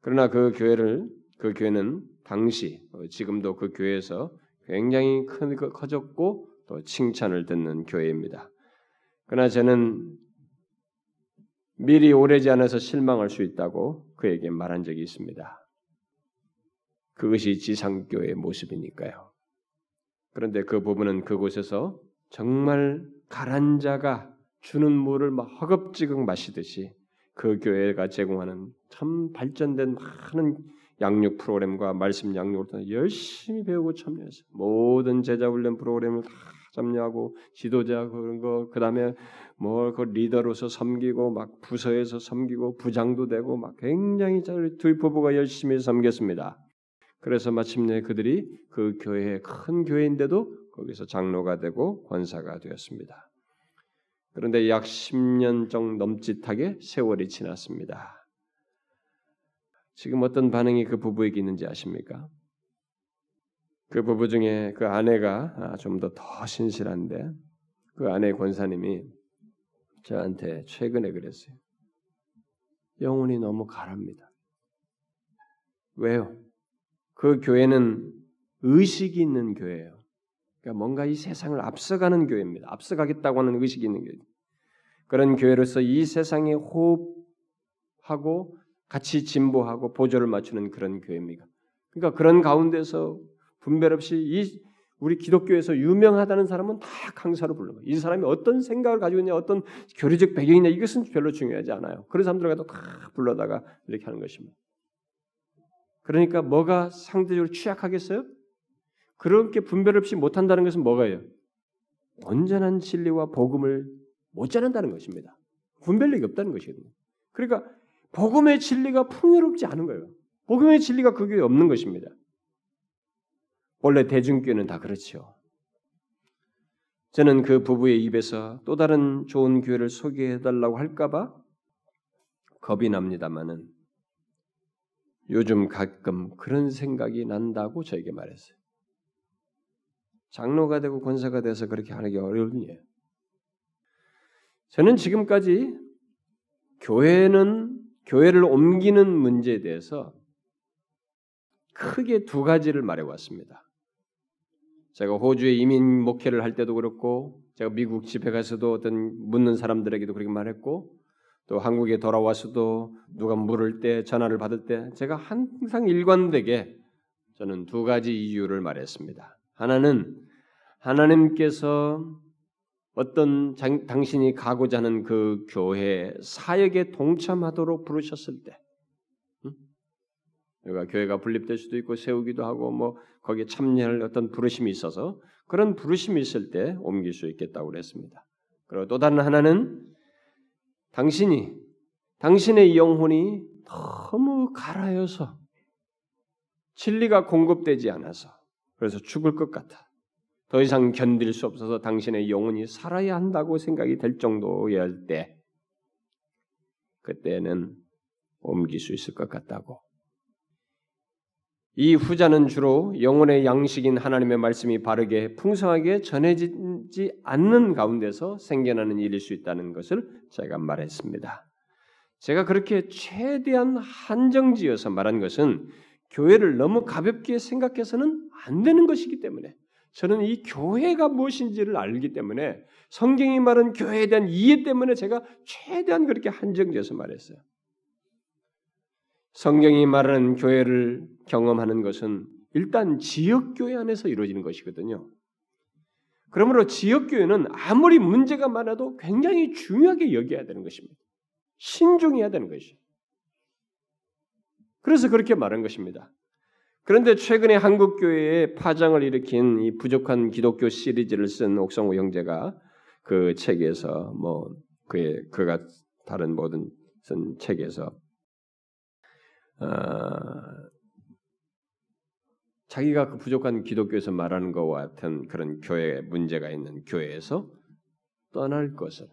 그러나 그 교회를 그 교회는 당시 어, 지금도 그 교회에서 굉장히 큰 커졌고 또 칭찬을 듣는 교회입니다. 그러나 저는 미리 오래지 않아서 실망할 수 있다고 그에게 말한 적이 있습니다. 그것이 지상교회의 모습이니까요. 그런데 그 부분은 그곳에서 정말 가란 자가 주는 물을 막 허겁지겁 마시듯이 그 교회가 제공하는 참 발전된 많은 양육 프로그램과 말씀 양육을 열심히 배우고 참여해서 모든 제자 훈련 프로그램을 다 참여하고 지도자 그런 거 그다음에 뭐 그 리더로서 섬기고 막 부서에서 섬기고 부장도 되고 막 굉장히 두 부부가 열심히 섬겼습니다. 그래서 마침내 그들이 그 교회의 큰 교회인데도 거기서 장로가 되고 권사가 되었습니다. 그런데 약 10년 정도 넘짓하게 세월이 지났습니다. 지금 어떤 반응이 그 부부에게 있는지 아십니까? 그 부부 중에 그 아내가 아, 좀더 더 신실한데 그 아내 권사님이 저한테 최근에 그랬어요. 영혼이 너무 가랍니다. 왜요? 그 교회는 의식이 있는 교회예요. 그러니까 뭔가 이 세상을 앞서가는 교회입니다. 앞서가겠다고 하는 의식이 있는 교회. 그런 교회로서 이 세상에 호흡하고 같이 진보하고 보조를 맞추는 그런 교회입니다. 그러니까 그런 가운데서 분별 없이 이 우리 기독교에서 유명하다는 사람은 다 강사로 불러요. 이 사람이 어떤 생각을 가지고 있냐, 어떤 교리적 배경이냐 이것은 별로 중요하지 않아요. 그런 사람들 가도 다 불러다가 이렇게 하는 것입니다. 그러니까 뭐가 상대적으로 취약하겠어요? 그렇게 분별 없이 못한다는 것은 뭐가요? 온전한 진리와 복음을 못 전한다는 것입니다. 분별력이 없다는 것이거든요. 그러니까 복음의 진리가 풍요롭지 않은 거예요. 복음의 진리가 그게 없는 것입니다. 원래 대중교회는 다 그렇죠. 저는 그 부부의 입에서 또 다른 좋은 교회를 소개해달라고 할까봐 겁이 납니다만은 요즘 가끔 그런 생각이 난다고 저에게 말했어요. 장로가 되고 권사가 돼서 그렇게 하는 게 어려운 일이에요. 저는 지금까지 교회는 교회를 옮기는 문제에 대해서 크게 두 가지를 말해왔습니다. 제가 호주에 이민 목회를 할 때도 그렇고, 제가 미국 집회 가서도 어떤 묻는 사람들에게도 그렇게 말했고, 또 한국에 돌아와서도 누가 물을 때, 전화를 받을 때, 제가 항상 일관되게 저는 두 가지 이유를 말했습니다. 하나는 하나님께서 어떤 장, 당신이 가고자 하는 그 교회 사역에 동참하도록 부르셨을 때, 응? 교회가 분립될 수도 있고 세우기도 하고 뭐 거기에 참여할 어떤 부르심이 있어서 그런 부르심이 있을 때 옮길 수 있겠다고 그랬습니다. 그리고 또 다른 하나는 당신이 당신의 영혼이 너무 가라여서 진리가 공급되지 않아서 그래서 죽을 것 같아. 더 이상 견딜 수 없어서 당신의 영혼이 살아야 한다고 생각이 될 정도였을 때, 그때는 옮길 수 있을 것 같다고. 이 후자는 주로 영혼의 양식인 하나님의 말씀이 바르게 풍성하게 전해지지 않는 가운데서 생겨나는 일일 수 있다는 것을 제가 말했습니다. 제가 그렇게 최대한 한정지어서 말한 것은 교회를 너무 가볍게 생각해서는 안 되는 것이기 때문에 저는 이 교회가 무엇인지를 알기 때문에 성경이 말한 교회에 대한 이해 때문에 제가 최대한 그렇게 한정지어서 말했어요. 성경이 말하는 교회를 경험하는 것은 일단 지역교회 안에서 이루어지는 것이거든요. 그러므로 지역교회는 아무리 문제가 많아도 굉장히 중요하게 여겨야 되는 것입니다. 신중해야 되는 것이죠. 그래서 그렇게 말한 것입니다. 그런데 최근에 한국 교회에 파장을 일으킨 이 부족한 기독교 시리즈를 쓴 옥성호 형제가 그 책에서 뭐 그의 그가 다른 모든 쓴 책에서 어, 자기가 그 부족한 기독교에서 말하는 것과 같은 그런 교회 문제가 있는 교회에서 떠날 것을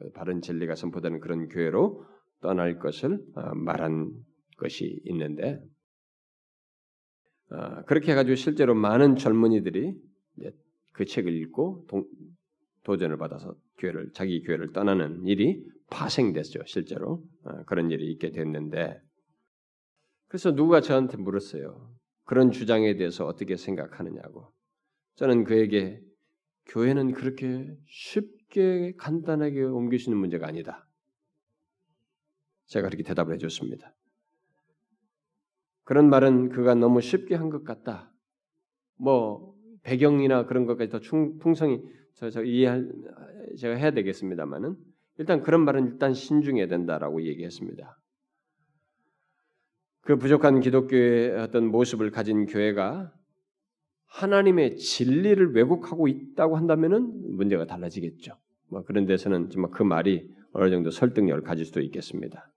그 바른 진리가 선포되는 그런 교회로 떠날 것을 어, 말한 것이 있는데 어, 그렇게 해가지고 실제로 많은 젊은이들이 그 책을 읽고 동, 도전을 받아서 교회를 자기 교회를 떠나는 일이 파생됐죠 실제로 어, 그런 일이 있게 됐는데 그래서 누가 저한테 물었어요 그런 주장에 대해서 어떻게 생각하느냐고 저는 그에게 교회는 그렇게 쉽게 간단하게 있는 문제가 아니다. 제가 그렇게 대답을 해줬습니다. 그런 말은 그가 너무 쉽게 한 것 같다. 뭐 배경이나 그런 것까지 더 충, 풍성히 저, 저 이해할 제가 해야 되겠습니다만은 일단 그런 말은 일단 신중해야 된다라고 얘기했습니다. 그 부족한 기독교의 어떤 모습을 가진 교회가 하나님의 진리를 왜곡하고 있다고 한다면은 문제가 달라지겠죠. 뭐 그런 데서는 정말 그 말이 어느 정도 설득력을 가질 수도 있겠습니다.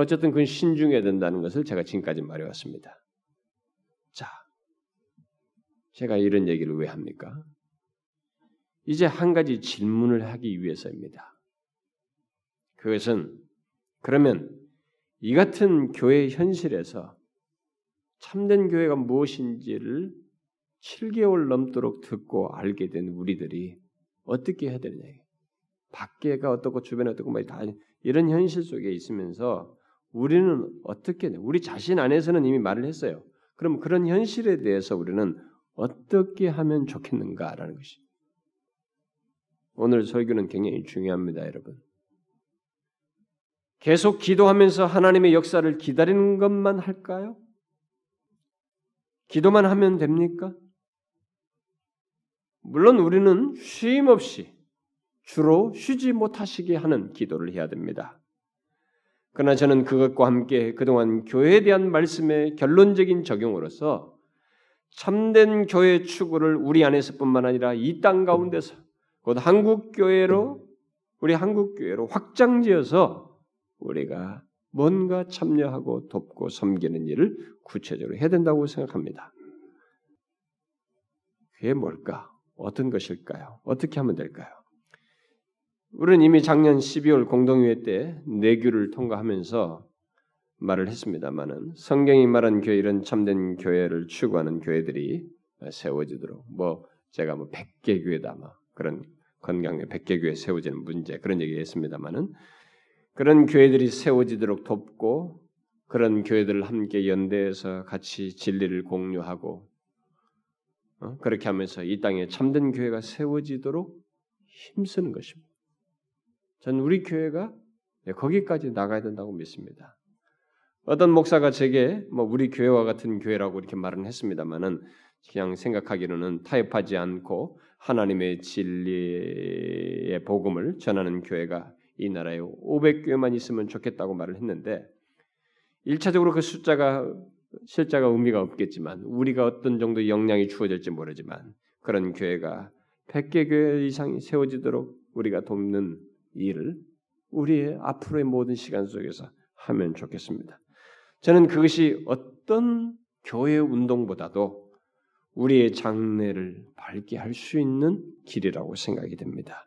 어쨌든 그건 신중해야 된다는 것을 제가 지금까지 말해왔습니다. 자, 제가 이런 얘기를 왜 합니까? 이제 한 가지 질문을 하기 위해서입니다. 그것은 그러면 이 같은 교회 현실에서 참된 교회가 무엇인지를 7개월 넘도록 듣고 알게 된 우리들이 어떻게 해야 되느냐. 밖에가 어떻고 주변에 어떻고 다 이런 현실 속에 있으면서 우리는 어떻게 우리 자신 안에서는 이미 말을 했어요. 그럼 그런 현실에 대해서 우리는 어떻게 하면 좋겠는가라는 것이 오늘 설교는 굉장히 중요합니다, 여러분. 계속 기도하면서 하나님의 역사를 기다리는 것만 할까요? 기도만 하면 됩니까? 물론 우리는 쉼 없이 주로 쉬지 못하시게 하는 기도를 해야 됩니다. 그러나 저는 그것과 함께 그동안 교회에 대한 말씀의 결론적인 적용으로서 참된 교회 추구를 우리 안에서뿐만 아니라 이 땅 가운데서 곧 한국 교회로 우리 한국 교회로 확장지어서 우리가 뭔가 참여하고 돕고 섬기는 일을 구체적으로 해야 된다고 생각합니다. 그게 뭘까? 어떤 것일까요? 어떻게 하면 될까요? 우리는 이미 작년 12월 공동회의 때 내규를 통과하면서 말을 했습니다만은 성경이 말한 교회 이런 참된 교회를 추구하는 교회들이 세워지도록 뭐 제가 뭐 100개 교회다 뭐 그런 건강의 100개 교회 세워지는 문제 그런 얘기 했습니다만은 그런 교회들이 세워지도록 돕고 그런 교회들을 함께 연대해서 같이 진리를 공유하고 어? 그렇게 하면서 이 땅에 참된 교회가 세워지도록 힘쓰는 것입니다. 전 우리 교회가 거기까지 나가야 된다고 믿습니다. 어떤 목사가 제게 뭐 우리 교회와 같은 교회라고 이렇게 말은 했습니다만은 그냥 생각하기로는 타협하지 않고 하나님의 진리의 복음을 전하는 교회가 이 나라에 500교회만 있으면 좋겠다고 말을 했는데 1차적으로 그 숫자가 실자가 의미가 없겠지만 우리가 어떤 정도 영향이 주어질지 모르지만 그런 교회가 100개 교회 이상이 세워지도록 우리가 돕는 일을 우리의 앞으로의 모든 시간 속에서 하면 좋겠습니다. 저는 그것이 어떤 교회 운동보다도 우리의 장래를 밝게 할 수 있는 길이라고 생각이 됩니다.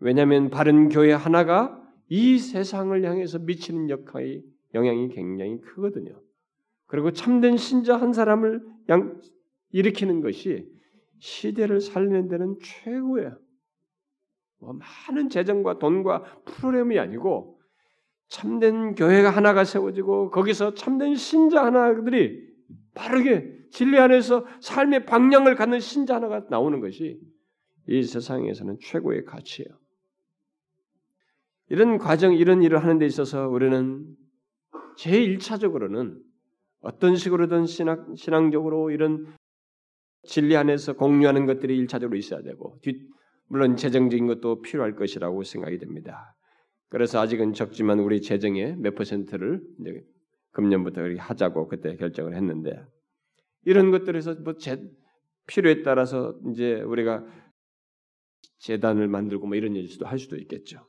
왜냐하면 바른 교회 하나가 이 세상을 향해서 미치는 역할이 영향이 굉장히 크거든요. 그리고 참된 신자 한 사람을 양, 일으키는 것이 시대를 살리는 데는 최고예요. 뭐 많은 재정과 돈과 프로그램이 아니고 참된 교회가 하나가 세워지고 거기서 참된 신자 하나들이 바르게 진리 안에서 삶의 방향을 갖는 신자 하나가 나오는 것이 이 세상에서는 최고의 가치예요. 이런 과정, 이런 일을 하는 데 있어서 우리는 제1차적으로는 어떤 식으로든 신학, 신앙적으로 이런 진리 안에서 공유하는 것들이 일차적으로 있어야 되고, 뒤, 물론 재정적인 것도 필요할 것이라고 생각이 됩니다. 그래서 아직은 적지만 우리 재정의 몇 퍼센트를 이제 금년부터 하자고 그때 결정을 했는데, 이런 것들에서 뭐 제, 필요에 따라서 이제 우리가 재단을 만들고 뭐 이런 일도 할 수도 있겠죠.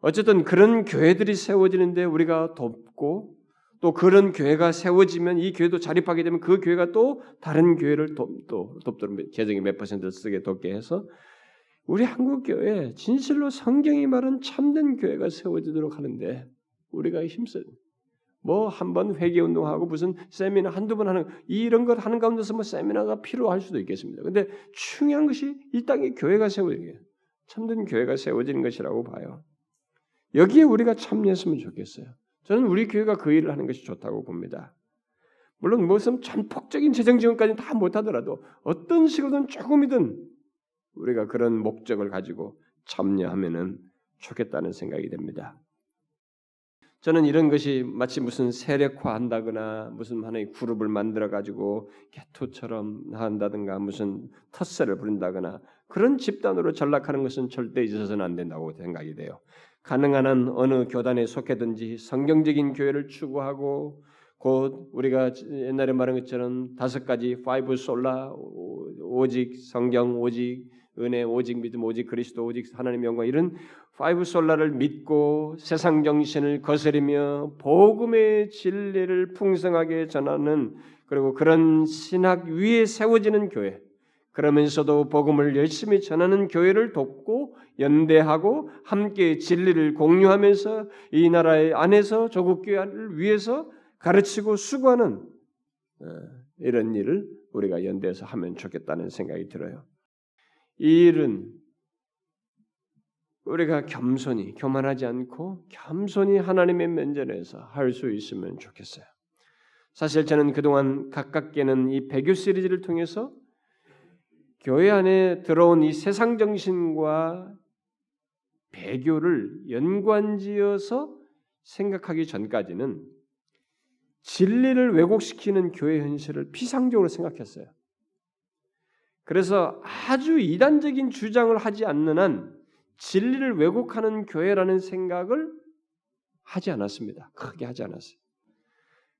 어쨌든 그런 교회들이 세워지는데 우리가 돕고 또 그런 교회가 세워지면 이 교회도 자립하게 되면 그 교회가 또 다른 교회를 돕, 또 돕도록 개정이 몇 퍼센트 쓰게 돕게 해서 우리 한국 교회 진실로 성경이 말한 참된 교회가 세워지도록 하는데 우리가 힘써 뭐한 번 회개 운동하고 무슨 세미나 한두 번 하는 이런 걸 하는 가운데서 뭐 세미나가 필요할 수도 있겠습니다. 근데 중요한 것이 이 땅에 교회가 세워지는 게 참된 교회가 세워지는 것이라고 봐요. 여기에 우리가 참여했으면 좋겠어요. 저는 우리 교회가 그 일을 하는 것이 좋다고 봅니다. 물론 무슨 전폭적인 재정 지원까지 다 못하더라도 어떤 식으로든 조금이든 우리가 그런 목적을 가지고 참여하면은 좋겠다는 생각이 됩니다. 저는 이런 것이 마치 무슨 세력화한다거나 무슨 하나의 그룹을 만들어 가지고 개토처럼 한다든가 무슨 텃세를 부린다거나 그런 집단으로 전락하는 것은 절대 있어서는 안 된다고 생각이 돼요. 가능한 한 어느 교단에 속해든지 성경적인 교회를 추구하고 곧 우리가 옛날에 말한 것처럼 다섯 가지 five sola 오직 성경 오직 은혜 오직 믿음 오직 그리스도 오직 하나님의 영광 이런 five sola를 믿고 세상 정신을 거스리며 복음의 진리를 풍성하게 전하는 그리고 그런 신학 위에 세워지는 교회 그러면서도 복음을 열심히 전하는 교회를 돕고 연대하고 함께 진리를 공유하면서 이 나라의 안에서 조국 교회를 위해서 가르치고 수고하는 어, 이런 일을 우리가 연대해서 하면 좋겠다는 생각이 들어요. 이 일은 우리가 겸손히 교만하지 않고 겸손히 하나님의 면전에서 할 수 있으면 좋겠어요. 사실 저는 그동안 가깝게는 이 배교 시리즈를 통해서 교회 안에 들어온 이 세상 정신과 배교를 연관지어서 생각하기 전까지는 진리를 왜곡시키는 교회 현실을 피상적으로 생각했어요. 그래서 아주 이단적인 주장을 하지 않는 한 진리를 왜곡하는 교회라는 생각을 하지 않았습니다. 크게 하지 않았어요.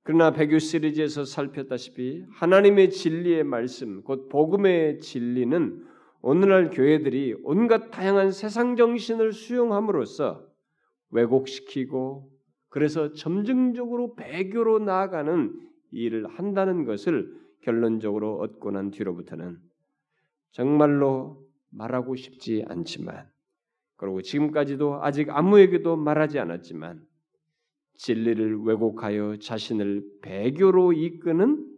그러나 배교 시리즈에서 살폈다시피 하나님의 진리의 말씀, 곧 복음의 진리는 오늘날 교회들이 온갖 다양한 세상 정신을 수용함으로써 왜곡시키고 그래서 점증적으로 배교로 나아가는 일을 한다는 것을 결론적으로 얻고 난 뒤로부터는 정말로 말하고 싶지 않지만 그리고 지금까지도 아직 아무에게도 말하지 않았지만 진리를 왜곡하여 자신을 배교로 이끄는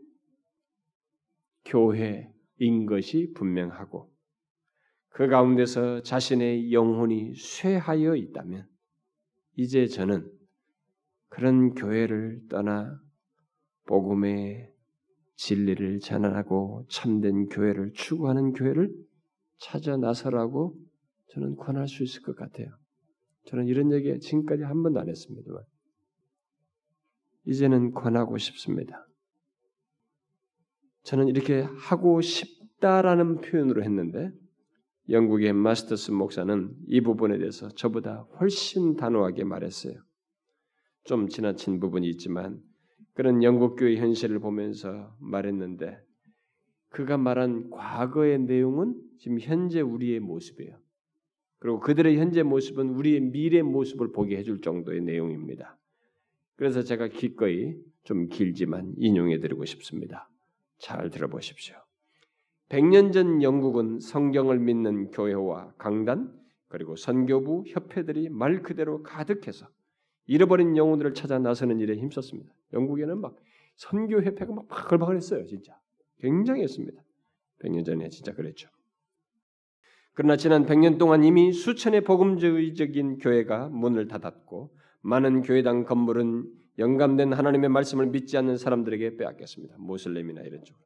교회인 것이 분명하고 그 가운데서 자신의 영혼이 쇠하여 있다면 이제 저는 그런 교회를 떠나 복음의 진리를 전환하고 참된 교회를 추구하는 교회를 찾아 나서라고 저는 권할 수 있을 것 같아요. 저는 이런 얘기 지금까지 한 번도 안 했습니다만 이제는 권하고 싶습니다. 저는 이렇게 하고 싶다라는 표현으로 했는데 영국의 마스터스 목사는 이 부분에 대해서 저보다 훨씬 단호하게 말했어요. 좀 지나친 부분이 있지만 그런 영국 교회 현실을 보면서 말했는데 그가 말한 과거의 내용은 지금 현재 우리의 모습이에요. 그리고 그들의 현재 모습은 우리의 미래 모습을 보게 해줄 정도의 내용입니다. 그래서 제가 기꺼이 좀 길지만 인용해 드리고 싶습니다. 잘 들어보십시오. 100년 전 영국은 성경을 믿는 교회와 강단 그리고 선교부 협회들이 말 그대로 가득해서 잃어버린 영혼들을 찾아 나서는 일에 힘썼습니다. 영국에는 막 선교 협회가 막 바글바글했어요, 진짜. 굉장했습니다. 100년 전에 진짜 그랬죠. 그러나 지난 100년 동안 이미 수천의 복음주의적인 교회가 문을 닫았고 많은 교회당 건물은 영감된 하나님의 말씀을 믿지 않는 사람들에게 빼앗겼습니다. 모슬렘이나 이런 쪽.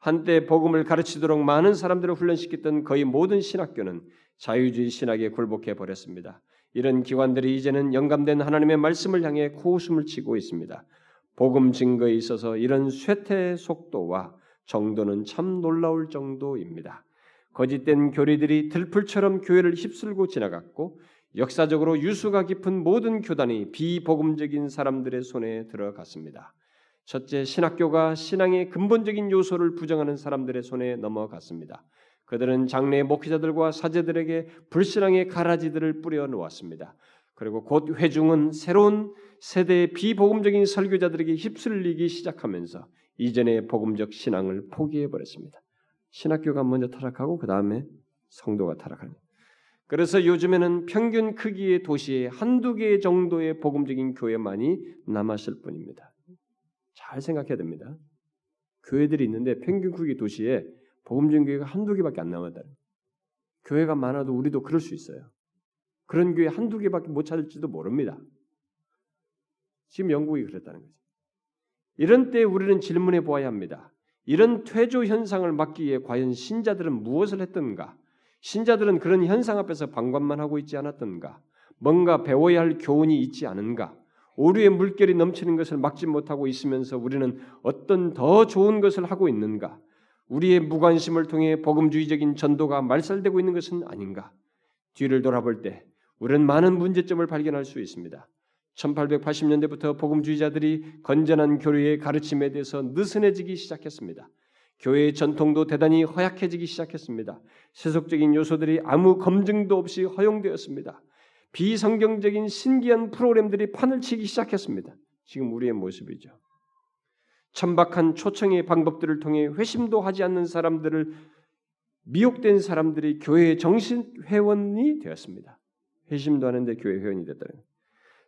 한때 복음을 가르치도록 많은 사람들을 훈련시켰던 거의 모든 신학교는 자유주의 신학에 굴복해 버렸습니다. 이런 기관들이 이제는 영감된 하나님의 말씀을 향해 코웃음을 치고 있습니다. 복음 증거에 있어서 이런 쇠퇴 속도와 정도는 참 놀라울 정도입니다. 거짓된 교리들이 들풀처럼 교회를 휩쓸고 지나갔고 역사적으로 유수가 깊은 모든 교단이 비복음적인 사람들의 손에 들어갔습니다. 첫째, 신학교가 신앙의 근본적인 요소를 부정하는 사람들의 손에 넘어갔습니다. 그들은 장래 목회자들과 사제들에게 불신앙의 가라지들을 뿌려 놓았습니다. 그리고 곧 회중은 새로운 세대의 비복음적인 설교자들에게 휩쓸리기 시작하면서 이전의 복음적 신앙을 포기해 버렸습니다. 신학교가 먼저 타락하고 그 다음에 성도가 타락합니다. 그래서 요즘에는 평균 크기의 도시에 한두 개 정도의 복음적인 교회만이 남았을 뿐입니다. 잘 생각해야 됩니다. 교회들이 있는데 평균 크기 도시에 복음적인 교회가 한두 개밖에 안 남았다. 교회가 많아도 우리도 그럴 수 있어요. 그런 교회 한두 개밖에 못 찾을지도 모릅니다. 지금 영국이 그랬다는 거죠. 이런 때 우리는 질문해 보아야 합니다. 이런 퇴조 현상을 막기 위해 과연 신자들은 무엇을 했던가? 신자들은 그런 현상 앞에서 방관만 하고 있지 않았던가? 뭔가 배워야 할 교훈이 있지 않은가? 오류의 물결이 넘치는 것을 막지 못하고 있으면서 우리는 어떤 더 좋은 것을 하고 있는가? 우리의 무관심을 통해 복음주의적인 전도가 말살되고 있는 것은 아닌가? 뒤를 돌아볼 때 우리는 많은 문제점을 발견할 수 있습니다. 1880년대부터 복음주의자들이 건전한 교류의 가르침에 대해서 느슨해지기 시작했습니다. 교회의 전통도 대단히 허약해지기 시작했습니다. 세속적인 요소들이 아무 검증도 없이 허용되었습니다. 비성경적인 신기한 프로그램들이 판을 치기 시작했습니다. 지금 우리의 모습이죠. 천박한 초청의 방법들을 통해 회심도 하지 않는 사람들을 미혹된 사람들이 교회의 정신 회원이 되었습니다. 회심도 하는데 교회 회원이 됐다는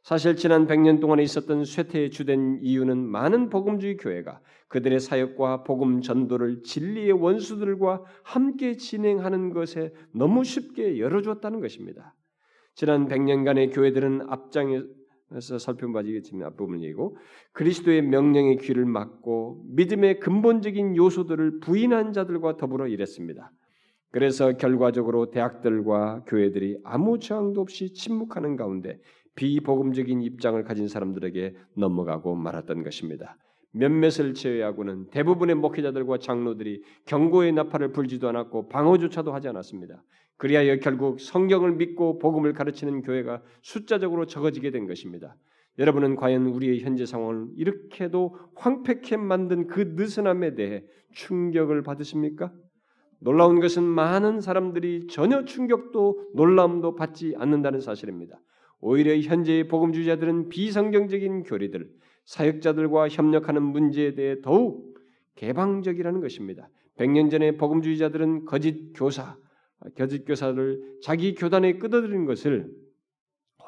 사실 지난 100년 동안에 있었던 쇠퇴의 주된 이유는 많은 복음주의 교회가 그들의 사역과 복음 전도를 진리의 원수들과 함께 진행하는 것에 너무 쉽게 열어주었다는 것입니다. 지난 100년간의 교회들은 앞장에 서 살펴봐지겠지만 앞부분이고 그리스도의 명령의 귀를 막고 믿음의 근본적인 요소들을 부인한 자들과 더불어 일했습니다. 그래서 결과적으로 대학들과 교회들이 아무 저항도 없이 침묵하는 가운데 비복음적인 입장을 가진 사람들에게 넘어가고 말았던 것입니다. 몇몇을 제외하고는 대부분의 목회자들과 장로들이 경고의 나팔을 불지도 않았고 방어조차도 하지 않았습니다. 그리하여 결국 성경을 믿고 복음을 가르치는 교회가 숫자적으로 적어지게 된 것입니다. 여러분은 과연 우리의 현재 상황을 이렇게도 황폐케 만든 그 느슨함에 대해 충격을 받으십니까? 놀라운 것은 많은 사람들이 전혀 충격도 놀라움도 받지 않는다는 사실입니다. 오히려 현재의 복음주의자들은 비성경적인 교리들, 사역자들과 협력하는 문제에 대해 더욱 개방적이라는 것입니다. 100년 전에 복음주의자들은 거짓 교사, 거짓 교사를 자기 교단에 끌어들인 것을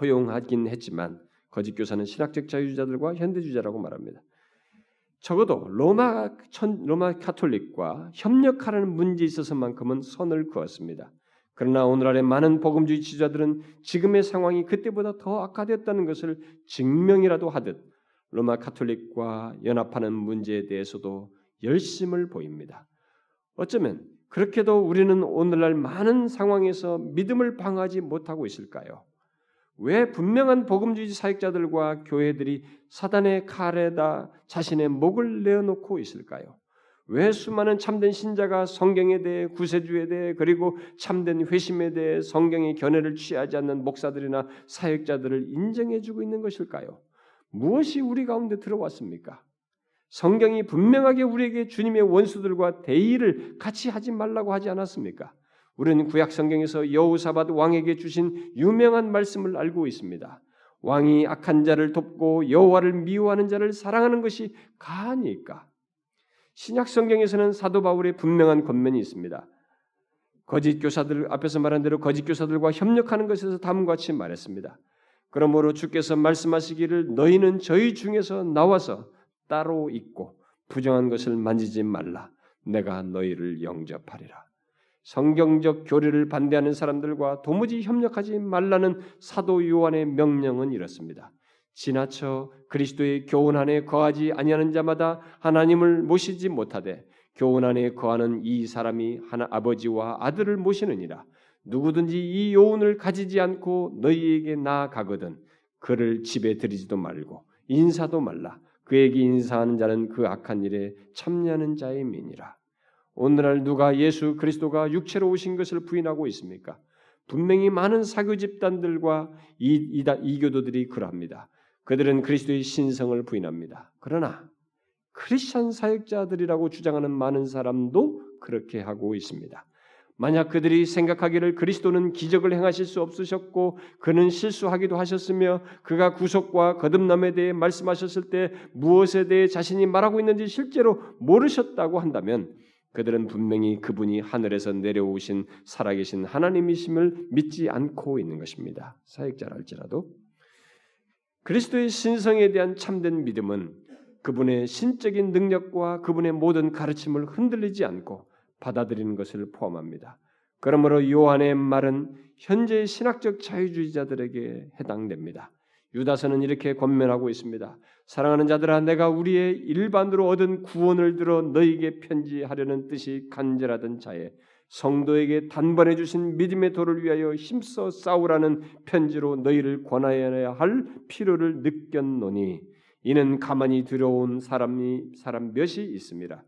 허용하긴 했지만 거짓 교사는 신학적 자유주의자들과 현대주의자라고 말합니다. 적어도 로마 로마 카톨릭과 협력하라는 문제에 있어서만큼은 선을 그었습니다. 그러나 오늘날의 많은 복음주의 지자들은 지금의 상황이 그때보다 더 악화됐다는 것을 증명이라도 하듯 로마 카톨릭과 연합하는 문제에 대해서도 열심을 보입니다. 어쩌면 그렇게도 우리는 오늘날 많은 상황에서 믿음을 방하지 못하고 있을까요? 왜 분명한 복음주의 사역자들과 교회들이 사단의 칼에다 자신의 목을 내어놓고 있을까요? 왜 수많은 참된 신자가 성경에 대해 구세주에 대해 그리고 참된 회심에 대해 성경의 견해를 취하지 않는 목사들이나 사역자들을 인정해주고 있는 것일까요? 무엇이 우리 가운데 들어왔습니까? 성경이 분명하게 우리에게 주님의 원수들과 대의를 같이 하지 말라고 하지 않았습니까? 우리는 구약 성경에서 여호사밧 왕에게 주신 유명한 말씀을 알고 있습니다. 왕이 악한 자를 돕고 여호와를 미워하는 자를 사랑하는 것이 가하니까. 신약 성경에서는 사도 바울의 분명한 권면이 있습니다. 거짓 교사들 앞에서 말한 대로 거짓 교사들과 협력하는 것에서 다음과 같이 말했습니다. 그러므로 주께서 말씀하시기를 너희는 저희 중에서 나와서 따로 있고 부정한 것을 만지지 말라. 내가 너희를 영접하리라. 성경적 교리를 반대하는 사람들과 도무지 협력하지 말라는 사도 요한의 명령은 이렇습니다. 지나쳐 그리스도의 교훈 안에 거하지 아니하는 자마다 하나님을 모시지 못하되 교훈 안에 거하는 이 사람이 하나 아버지와 아들을 모시느니라. 누구든지 이 요훈을 가지지 않고 너희에게 나아가거든 그를 집에 들이지도 말고 인사도 말라. 그에게 인사하는 자는 그 악한 일에 참여하는 자의 민이라. 오늘날 누가 예수 그리스도가 육체로 오신 것을 부인하고 있습니까? 분명히 많은 사교 집단들과 이, 이다, 이교도들이 그러합니다. 그들은 그리스도의 신성을 부인합니다. 그러나 크리스천 사역자들이라고 주장하는 많은 사람도 그렇게 하고 있습니다. 만약 그들이 생각하기를 그리스도는 기적을 행하실 수 없으셨고 그는 실수하기도 하셨으며 그가 구속과 거듭남에 대해 말씀하셨을 때 무엇에 대해 자신이 말하고 있는지 실제로 모르셨다고 한다면 그들은 분명히 그분이 하늘에서 내려오신 살아계신 하나님이심을 믿지 않고 있는 것입니다. 사역자랄지라도 그리스도의 신성에 대한 참된 믿음은 그분의 신적인 능력과 그분의 모든 가르침을 흔들리지 않고 받아들이는 것을 포함합니다. 그러므로 요한의 말은 현재의 신학적 자유주의자들에게 해당됩니다. 유다서는 이렇게 권면하고 있습니다. 사랑하는 자들아 내가 우리의 일반으로 얻은 구원을 들어 너에게 편지하려는 뜻이 간절하던 자에 성도에게 단번에 주신 믿음의 도를 위하여 힘써 싸우라는 편지로 너희를 권하여야 할 필요를 느꼈노니 이는 가만히 들어온 사람이 사람 몇이 있습니다.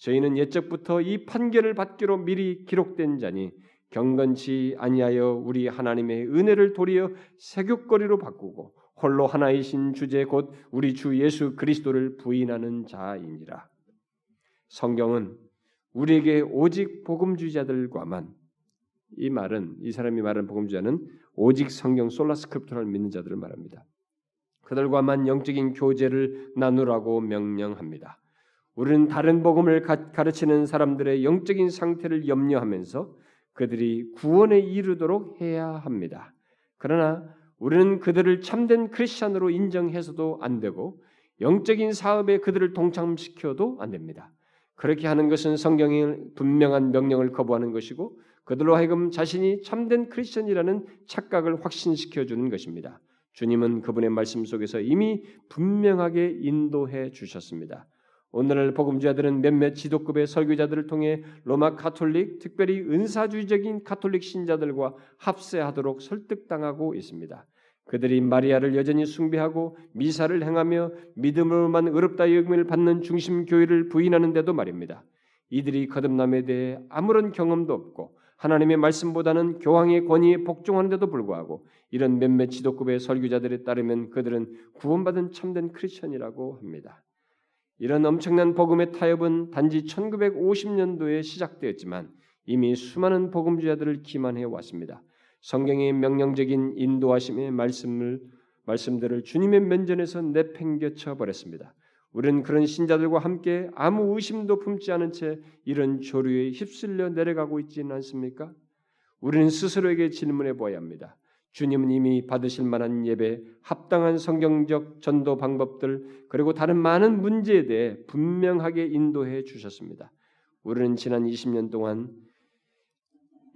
저희는 옛적부터 이 판결을 받기로 미리 기록된 자니 경건치 아니하여 우리 하나님의 은혜를 도리어 세교거리로 바꾸고 홀로 하나이신 주제 곧 우리 주 예수 그리스도를 부인하는 자이니라. 성경은 우리에게 오직 복음주의자들과만 이 말은 이 사람이 말하는 복음주의자는 오직 성경 솔라스크립트를 믿는 자들을 말합니다. 그들과만 영적인 교제를 나누라고 명령합니다. 우리는 다른 복음을 가르치는 사람들의 영적인 상태를 염려하면서 그들이 구원에 이르도록 해야 합니다. 그러나 우리는 그들을 참된 크리스천으로 인정해서도 안 되고 영적인 사업에 그들을 동참시켜도 안 됩니다. 그렇게 하는 것은 성경의 분명한 명령을 거부하는 것이고 그들로 하여금 자신이 참된 크리스천이라는 착각을 확신시켜 주는 것입니다. 주님은 그분의 말씀 속에서 이미 분명하게 인도해 주셨습니다. 오늘날 복음주자들은 몇몇 지도급의 설교자들을 통해 로마 가톨릭, 특별히 은사주의적인 가톨릭 신자들과 합세하도록 설득당하고 있습니다. 그들이 마리아를 여전히 숭배하고 미사를 행하며 믿음으로만 의롭다 여김을 받는 중심 교회를 부인하는데도 말입니다. 이들이 거듭남에 대해 아무런 경험도 없고 하나님의 말씀보다는 교황의 권위에 복종하는데도 불구하고 이런 몇몇 지도급의 설교자들에 따르면 그들은 구원받은 참된 크리스천이라고 합니다. 이런 엄청난 복음의 타협은 단지 1950년도에 시작되었지만 이미 수많은 복음주자들을 기만해 왔습니다. 성경의 명령적인 인도하심의 말씀을 말씀들을 주님의 면전에서 내팽겨쳐 버렸습니다. 우리는 그런 신자들과 함께 아무 의심도 품지 않은 채 이런 조류에 휩쓸려 내려가고 있지는 않습니까? 우리는 스스로에게 질문해 보아야 합니다. 주님은 이미 받으실 만한 예배, 합당한 성경적 전도 방법들, 그리고 다른 많은 문제에 대해 분명하게 인도해 주셨습니다. 우리는 지난 20년 동안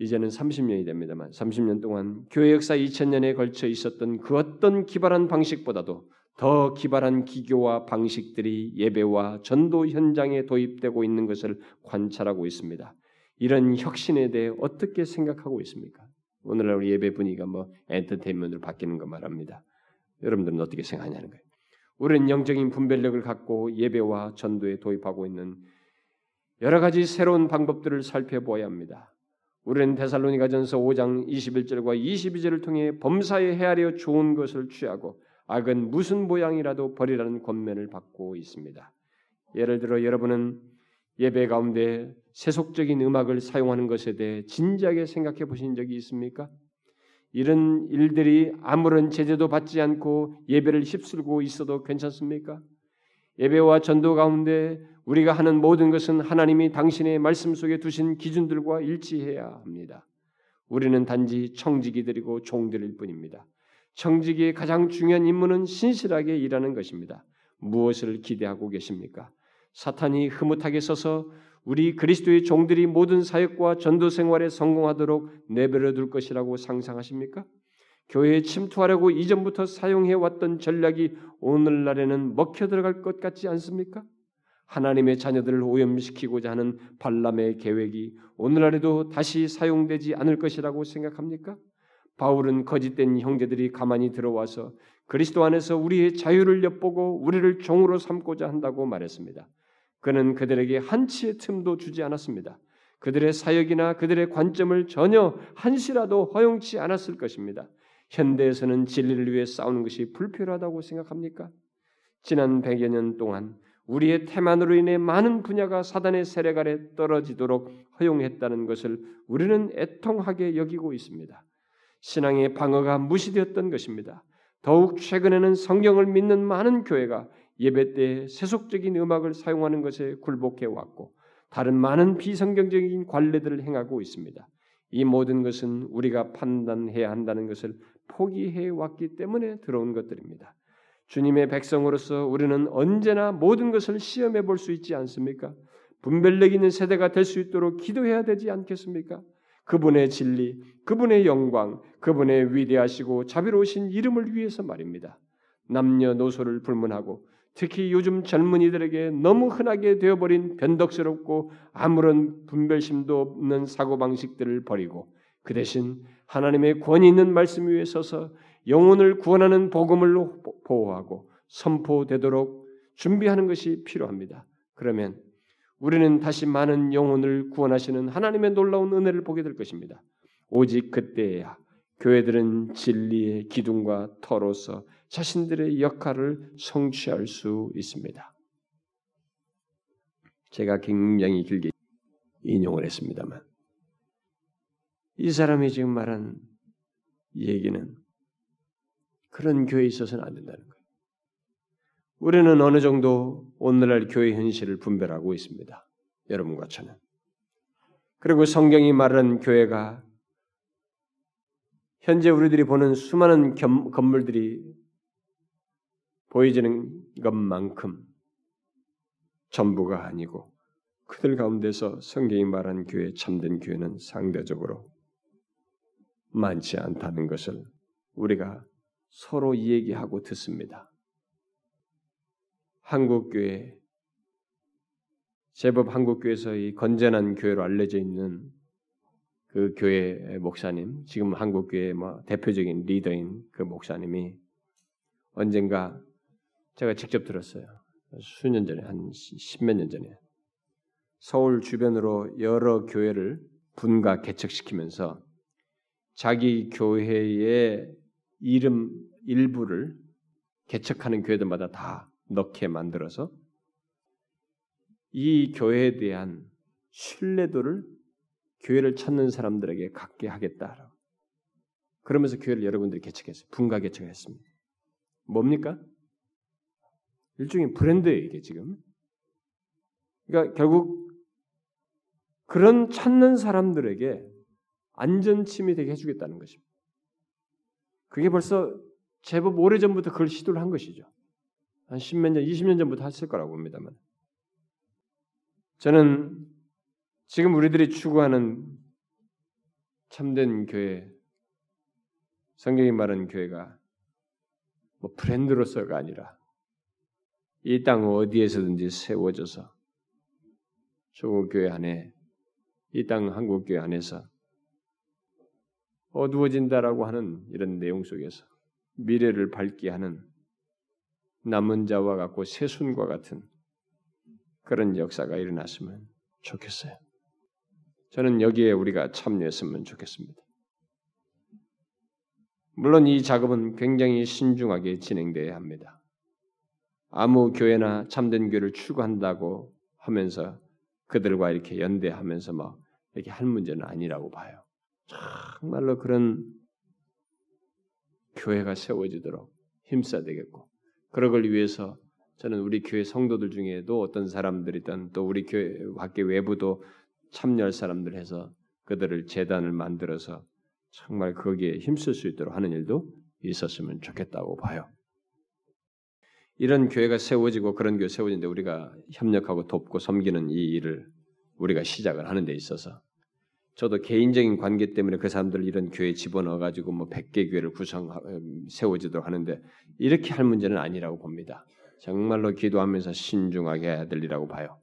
이제는 30년이 됩니다만 30년 동안 교회 역사 2000년에 걸쳐 있었던 그 어떤 기발한 방식보다도 더 기발한 기교와 방식들이 예배와 전도 현장에 도입되고 있는 것을 관찰하고 있습니다. 이런 혁신에 대해 어떻게 생각하고 있습니까? 오늘날 우리 예배 분위기가 뭐 엔터테인먼트로 바뀌는 거 말합니다. 여러분들은 어떻게 생각하냐는 거예요. 우리는 영적인 분별력을 갖고 예배와 전도에 도입하고 있는 여러 가지 새로운 방법들을 살펴보아야 합니다. 우리는 데살로니가전서 5장 21절과 22절을 통해 범사에 헤아려 좋은 것을 취하고 악은 무슨 모양이라도 버리라는 권면을 받고 있습니다. 예를 들어 여러분은 예배 가운데 세속적인 음악을 사용하는 것에 대해 진지하게 생각해 보신 적이 있습니까? 이런 일들이 아무런 제재도 받지 않고 예배를 휩쓸고 있어도 괜찮습니까? 예배와 전도 가운데 우리가 하는 모든 것은 하나님이 당신의 말씀 속에 두신 기준들과 일치해야 합니다. 우리는 단지 청지기들이고 종들일 뿐입니다. 청지기의 가장 중요한 임무는 신실하게 일하는 것입니다. 무엇을 기대하고 계십니까? 사탄이 흐뭇하게 서서 우리 그리스도의 종들이 모든 사역과 전도 생활에 성공하도록 내버려 둘 것이라고 상상하십니까? 교회에 침투하려고 이전부터 사용해 왔던 전략이 오늘날에는 먹혀 들어갈 것 같지 않습니까? 하나님의 자녀들을 오염시키고자 하는 발람의 계획이 오늘날에도 다시 사용되지 않을 것이라고 생각합니까? 바울은 거짓된 형제들이 가만히 들어와서 그리스도 안에서 우리의 자유를 엿보고 우리를 종으로 삼고자 한다고 말했습니다. 그는 그들에게 한치의 틈도 주지 않았습니다. 그들의 사역이나 그들의 관점을 전혀 한시라도 허용치 않았을 것입니다. 현대에서는 진리를 위해 싸우는 것이 불필요하다고 생각합니까? 지난 100여 년 동안 우리의 태만으로 인해 많은 분야가 사단의 세력 아래 떨어지도록 허용했다는 것을 우리는 애통하게 여기고 있습니다. 신앙의 방어가 무시되었던 것입니다. 더욱 최근에는 성경을 믿는 많은 교회가 예배 때 세속적인 음악을 사용하는 것에 굴복해 왔고 다른 많은 비성경적인 관례들을 행하고 있습니다. 이 모든 것은 우리가 판단해야 한다는 것을 포기해 왔기 때문에 들어온 것들입니다. 주님의 백성으로서 우리는 언제나 모든 것을 시험해 볼 수 있지 않습니까? 분별력 있는 세대가 될 수 있도록 기도해야 되지 않겠습니까? 그분의 진리, 그분의 영광, 그분의 위대하시고 자비로우신 이름을 위해서 말입니다. 남녀노소를 불문하고 특히 요즘 젊은이들에게 너무 흔하게 되어버린 변덕스럽고 아무런 분별심도 없는 사고방식들을 버리고 그 대신 하나님의 권위 있는 말씀 위에 서서 영혼을 구원하는 복음을 보호하고 선포되도록 준비하는 것이 필요합니다. 그러면 우리는 다시 많은 영혼을 구원하시는 하나님의 놀라운 은혜를 보게 될 것입니다. 오직 그때야 교회들은 진리의 기둥과 터로서 자신들의 역할을 성취할 수 있습니다. 제가 굉장히 길게 인용을 했습니다만 이 사람이 지금 말한 얘기는 그런 교회에 있어서는 안 된다는 거예요. 우리는 어느 정도 오늘날 교회 현실을 분별하고 있습니다. 여러분과 저는. 그리고 성경이 말하는 교회가 현재 우리들이 보는 수많은 겸, 건물들이 보여지는 것만큼 전부가 아니고 그들 가운데서 성경이 말한 교회 참된 교회는 상대적으로 많지 않다는 것을 우리가 서로 얘기하고 듣습니다. 한국교회, 제법 한국교회에서 이 건전한 교회로 알려져 있는 그 교회 목사님, 지금 한국교회 뭐 대표적인 리더인 그 목사님이 언젠가 제가 직접 들었어요. 수년 전에, 한 십몇 년 전에. 서울 주변으로 여러 교회를 분가 개척시키면서 자기 교회의 이름 일부를 개척하는 교회들마다 다 넣게 만들어서 이 교회에 대한 신뢰도를 교회를 찾는 사람들에게 갖게 하겠다. 그러면서 교회를 여러분들이 개척했어요. 분가 개척했습니다. 뭡니까? 일종의 브랜드예요, 이게 지금. 그러니까 결국 그런 찾는 사람들에게 안전침이 되게 해주겠다는 것입니다. 그게 벌써 제법 오래전부터 그걸 시도를 한 것이죠. 한 10몇 년, 20년 전부터 했을 거라고 봅니다만. 저는 지금 우리들이 추구하는 참된 교회, 성경이 말하는 교회가 뭐 브랜드로서가 아니라 이 땅 어디에서든지 세워져서 조국 교회 안에 이 땅 한국 교회 안에서 어두워진다라고 하는 이런 내용 속에서 미래를 밝게 하는 남은 자와 같고 새순과 같은 그런 역사가 일어났으면 좋겠어요. 저는 여기에 우리가 참여했으면 좋겠습니다. 물론 이 작업은 굉장히 신중하게 진행돼야 합니다. 아무 교회나 참된 교회를 추구한다고 하면서 그들과 이렇게 연대하면서 막 이렇게 할 문제는 아니라고 봐요. 정말로 그런 교회가 세워지도록 힘써야 되겠고 그러걸 위해서 저는 우리 교회 성도들 중에도 어떤 사람들이든 또 우리 교회 밖에 외부도 참여할 사람들 해서 그들을 재단을 만들어서 정말 거기에 힘쓸 수 있도록 하는 일도 있었으면 좋겠다고 봐요. 이런 교회가 세워지고 그런 교회 세워지는데 우리가 협력하고 돕고 섬기는 이 일을 우리가 시작을 하는 데 있어서 저도 개인적인 관계 때문에 그 사람들을 이런 교회에 집어넣어 가지고 뭐 100개 교회를 구성 세워지도록 하는데 이렇게 할 문제는 아니라고 봅니다. 정말로 기도하면서 신중하게 해야 될 일이라고 봐요.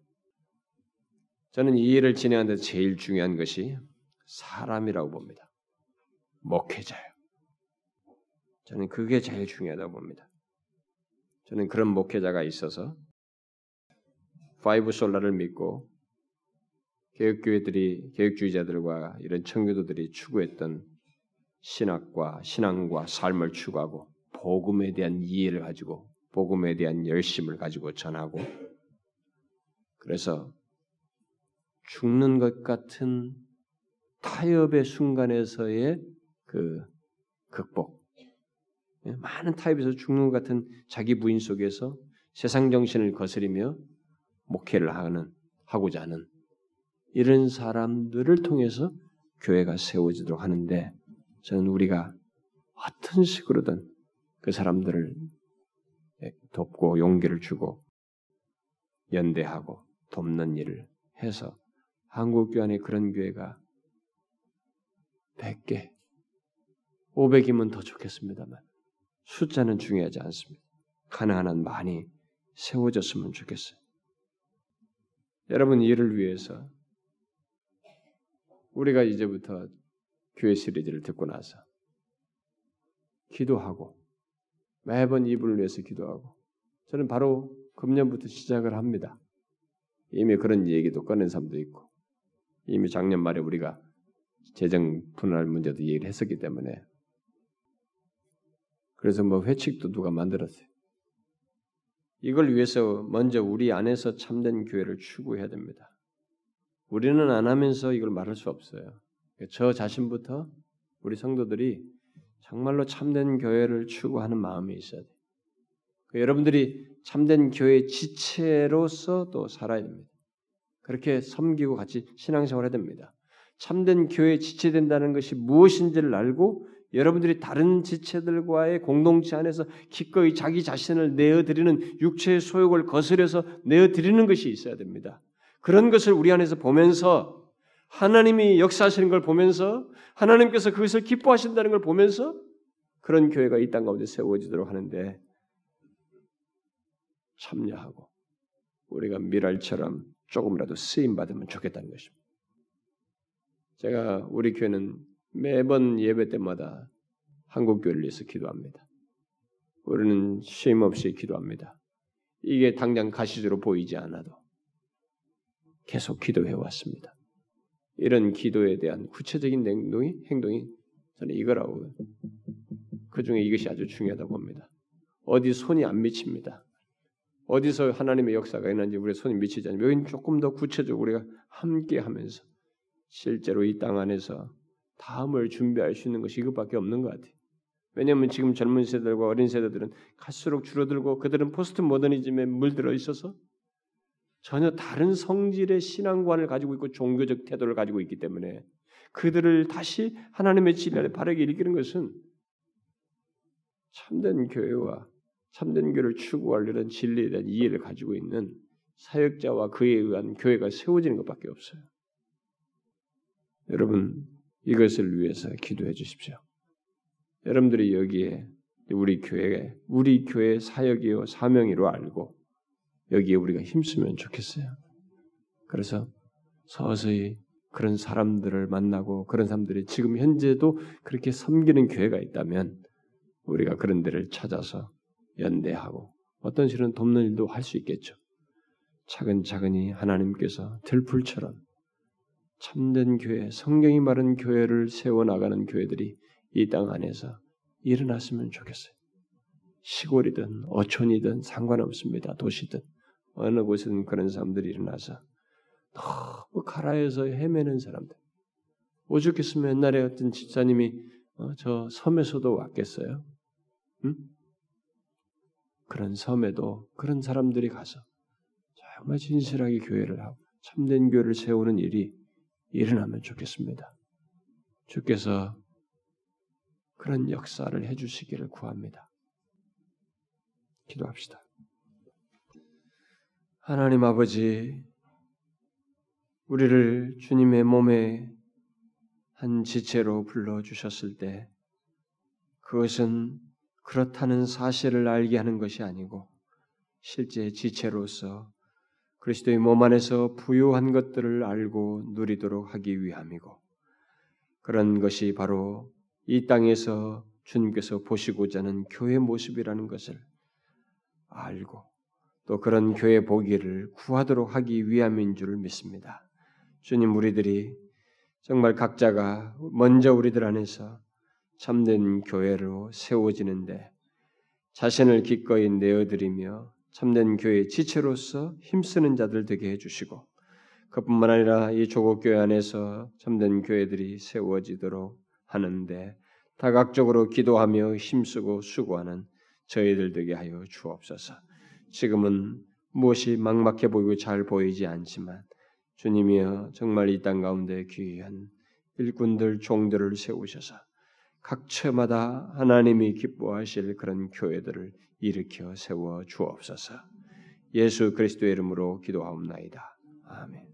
저는 이 일을 진행하는 데 제일 중요한 것이 사람이라고 봅니다. 목회자요 저는 그게 제일 중요하다고 봅니다. 저는 그런 목회자가 있어서 five sola를 믿고 개혁교회들이 개혁주의자들과 이런 청교도들이 추구했던 신학과 신앙과 삶을 추구하고 복음에 대한 이해를 가지고 복음에 대한 열심을 가지고 전하고 그래서 죽는 것 같은 타협의 순간에서의 그 극복, 예, 많은 타협에서 죽는 것 같은 자기 부인 속에서 세상 정신을 거스리며 목회를 하는 하고자 하는 이런 사람들을 통해서 교회가 세워지도록 하는데 저는 우리가 어떤 식으로든 그 사람들을 돕고 용기를 주고 연대하고 돕는 일을 해서 한국 교회 안에 그런 교회가 100개, 500이면 더 좋겠습니다만 숫자는 중요하지 않습니다. 가능한 한 많이 세워졌으면 좋겠어요. 여러분 이를 위해서 우리가 이제부터 교회 시리즈를 듣고 나서 기도하고 매번 이분을 위해서 기도하고 저는 바로 금년부터 시작을 합니다. 이미 그런 얘기도 꺼낸 사람도 있고 이미 작년 말에 우리가 재정 분할 문제도 얘기를 했었기 때문에 그래서 뭐 회칙도 누가 만들었어요. 이걸 위해서 먼저 우리 안에서 참된 교회를 추구해야 됩니다. 우리는 안 하면서 이걸 말할 수 없어요. 저 자신부터 우리 성도들이 정말로 참된 교회를 추구하는 마음이 있어야 돼요. 그 여러분들이 참된 교회 지체로서 또 살아야 됩니다. 그렇게 섬기고 같이 신앙생활 해야 됩니다. 참된 교회 지체된다는 것이 무엇인지를 알고 여러분들이 다른 지체들과의 공동체 안에서 기꺼이 자기 자신을 내어드리는 육체의 소욕을 거스려서 내어드리는 것이 있어야 됩니다. 그런 것을 우리 안에서 보면서 하나님이 역사하시는 걸 보면서 하나님께서 그것을 기뻐하신다는 걸 보면서 그런 교회가 이 땅 가운데 세워지도록 하는데 참여하고 우리가 미랄처럼 조금이라도 쓰임 받으면 좋겠다는 것입니다. 제가 우리 교회는 매번 예배 때마다 한국 교회를 위해서 기도합니다. 우리는 쉼 없이 기도합니다. 이게 당장 가시적으로 보이지 않아도 계속 기도해 왔습니다. 이런 기도에 대한 구체적인 행동이 행동이 저는 이거라고 그 중에 이것이 아주 중요하다고 봅니다. 어디 손이 안 미칩니다. 어디서 하나님의 역사가 있는지 우리 손이 미치지 않으면 여기는 조금 더 구체적으로 우리가 함께 하면서 실제로 이 땅 안에서 다음을 준비할 수 있는 것이 이것밖에 없는 것 같아요. 왜냐하면 지금 젊은 세대들과 어린 세대들은 갈수록 줄어들고 그들은 포스트 모더니즘에 물들어 있어서 전혀 다른 성질의 신앙관을 가지고 있고 종교적 태도를 가지고 있기 때문에 그들을 다시 하나님의 진리 안에 바르게 일으키는 것은 참된 교회와 참된 교회를 추구하려는 진리에 대한 이해를 가지고 있는 사역자와 그에 의한 교회가 세워지는 것밖에 없어요. 여러분 이것을 위해서 기도해 주십시오. 여러분들이 여기에 우리 교회 우리 교회 사역이요 사명이로 알고 여기에 우리가 힘쓰면 좋겠어요. 그래서 서서히 그런 사람들을 만나고 그런 사람들이 지금 현재도 그렇게 섬기는 교회가 있다면 우리가 그런 데를 찾아서 연대하고 어떤 식으로 돕는 일도 할 수 있겠죠. 차근차근히 하나님께서 들풀처럼 참된 교회, 성경이 말한 교회를 세워 나가는 교회들이 이 땅 안에서 일어났으면 좋겠어요. 시골이든 어촌이든 상관없습니다. 도시든 어느 곳에든 그런 사람들이 일어나서 너무 가라에서 헤매는 사람들. 오죽했으면 옛날에 어떤 집사님이 어, 저 섬에서도 왔겠어요. 응? 그런 섬에도 그런 사람들이 가서 정말 진실하게 교회를 하고 참된 교회를 세우는 일이 일어나면 좋겠습니다. 주께서 그런 역사를 해주시기를 구합니다. 기도합시다. 하나님 아버지, 우리를 주님의 몸에 한 지체로 불러주셨을 때 그것은 그렇다는 사실을 알게 하는 것이 아니고 실제 지체로서 그리스도의 몸 안에서 부유한 것들을 알고 누리도록 하기 위함이고 그런 것이 바로 이 땅에서 주님께서 보시고자 하는 교회 모습이라는 것을 알고 또 그런 교회 보기를 구하도록 하기 위함인 줄 믿습니다. 주님 우리들이 정말 각자가 먼저 우리들 안에서 참된 교회로 세워지는데 자신을 기꺼이 내어드리며 참된 교회 지체로서 힘쓰는 자들 되게 해주시고 그뿐만 아니라 이 조국 교회 안에서 참된 교회들이 세워지도록 하는데 다각적으로 기도하며 힘쓰고 수고하는 저희들 되게 하여 주옵소서. 지금은 무엇이 막막해 보이고 잘 보이지 않지만 주님이여 정말 이 땅 가운데 귀한 일꾼들 종들을 세우셔서 각 처마다 하나님이 기뻐하실 그런 교회들을 일으켜 세워 주옵소서. 예수 그리스도의 이름으로 기도하옵나이다. 아멘.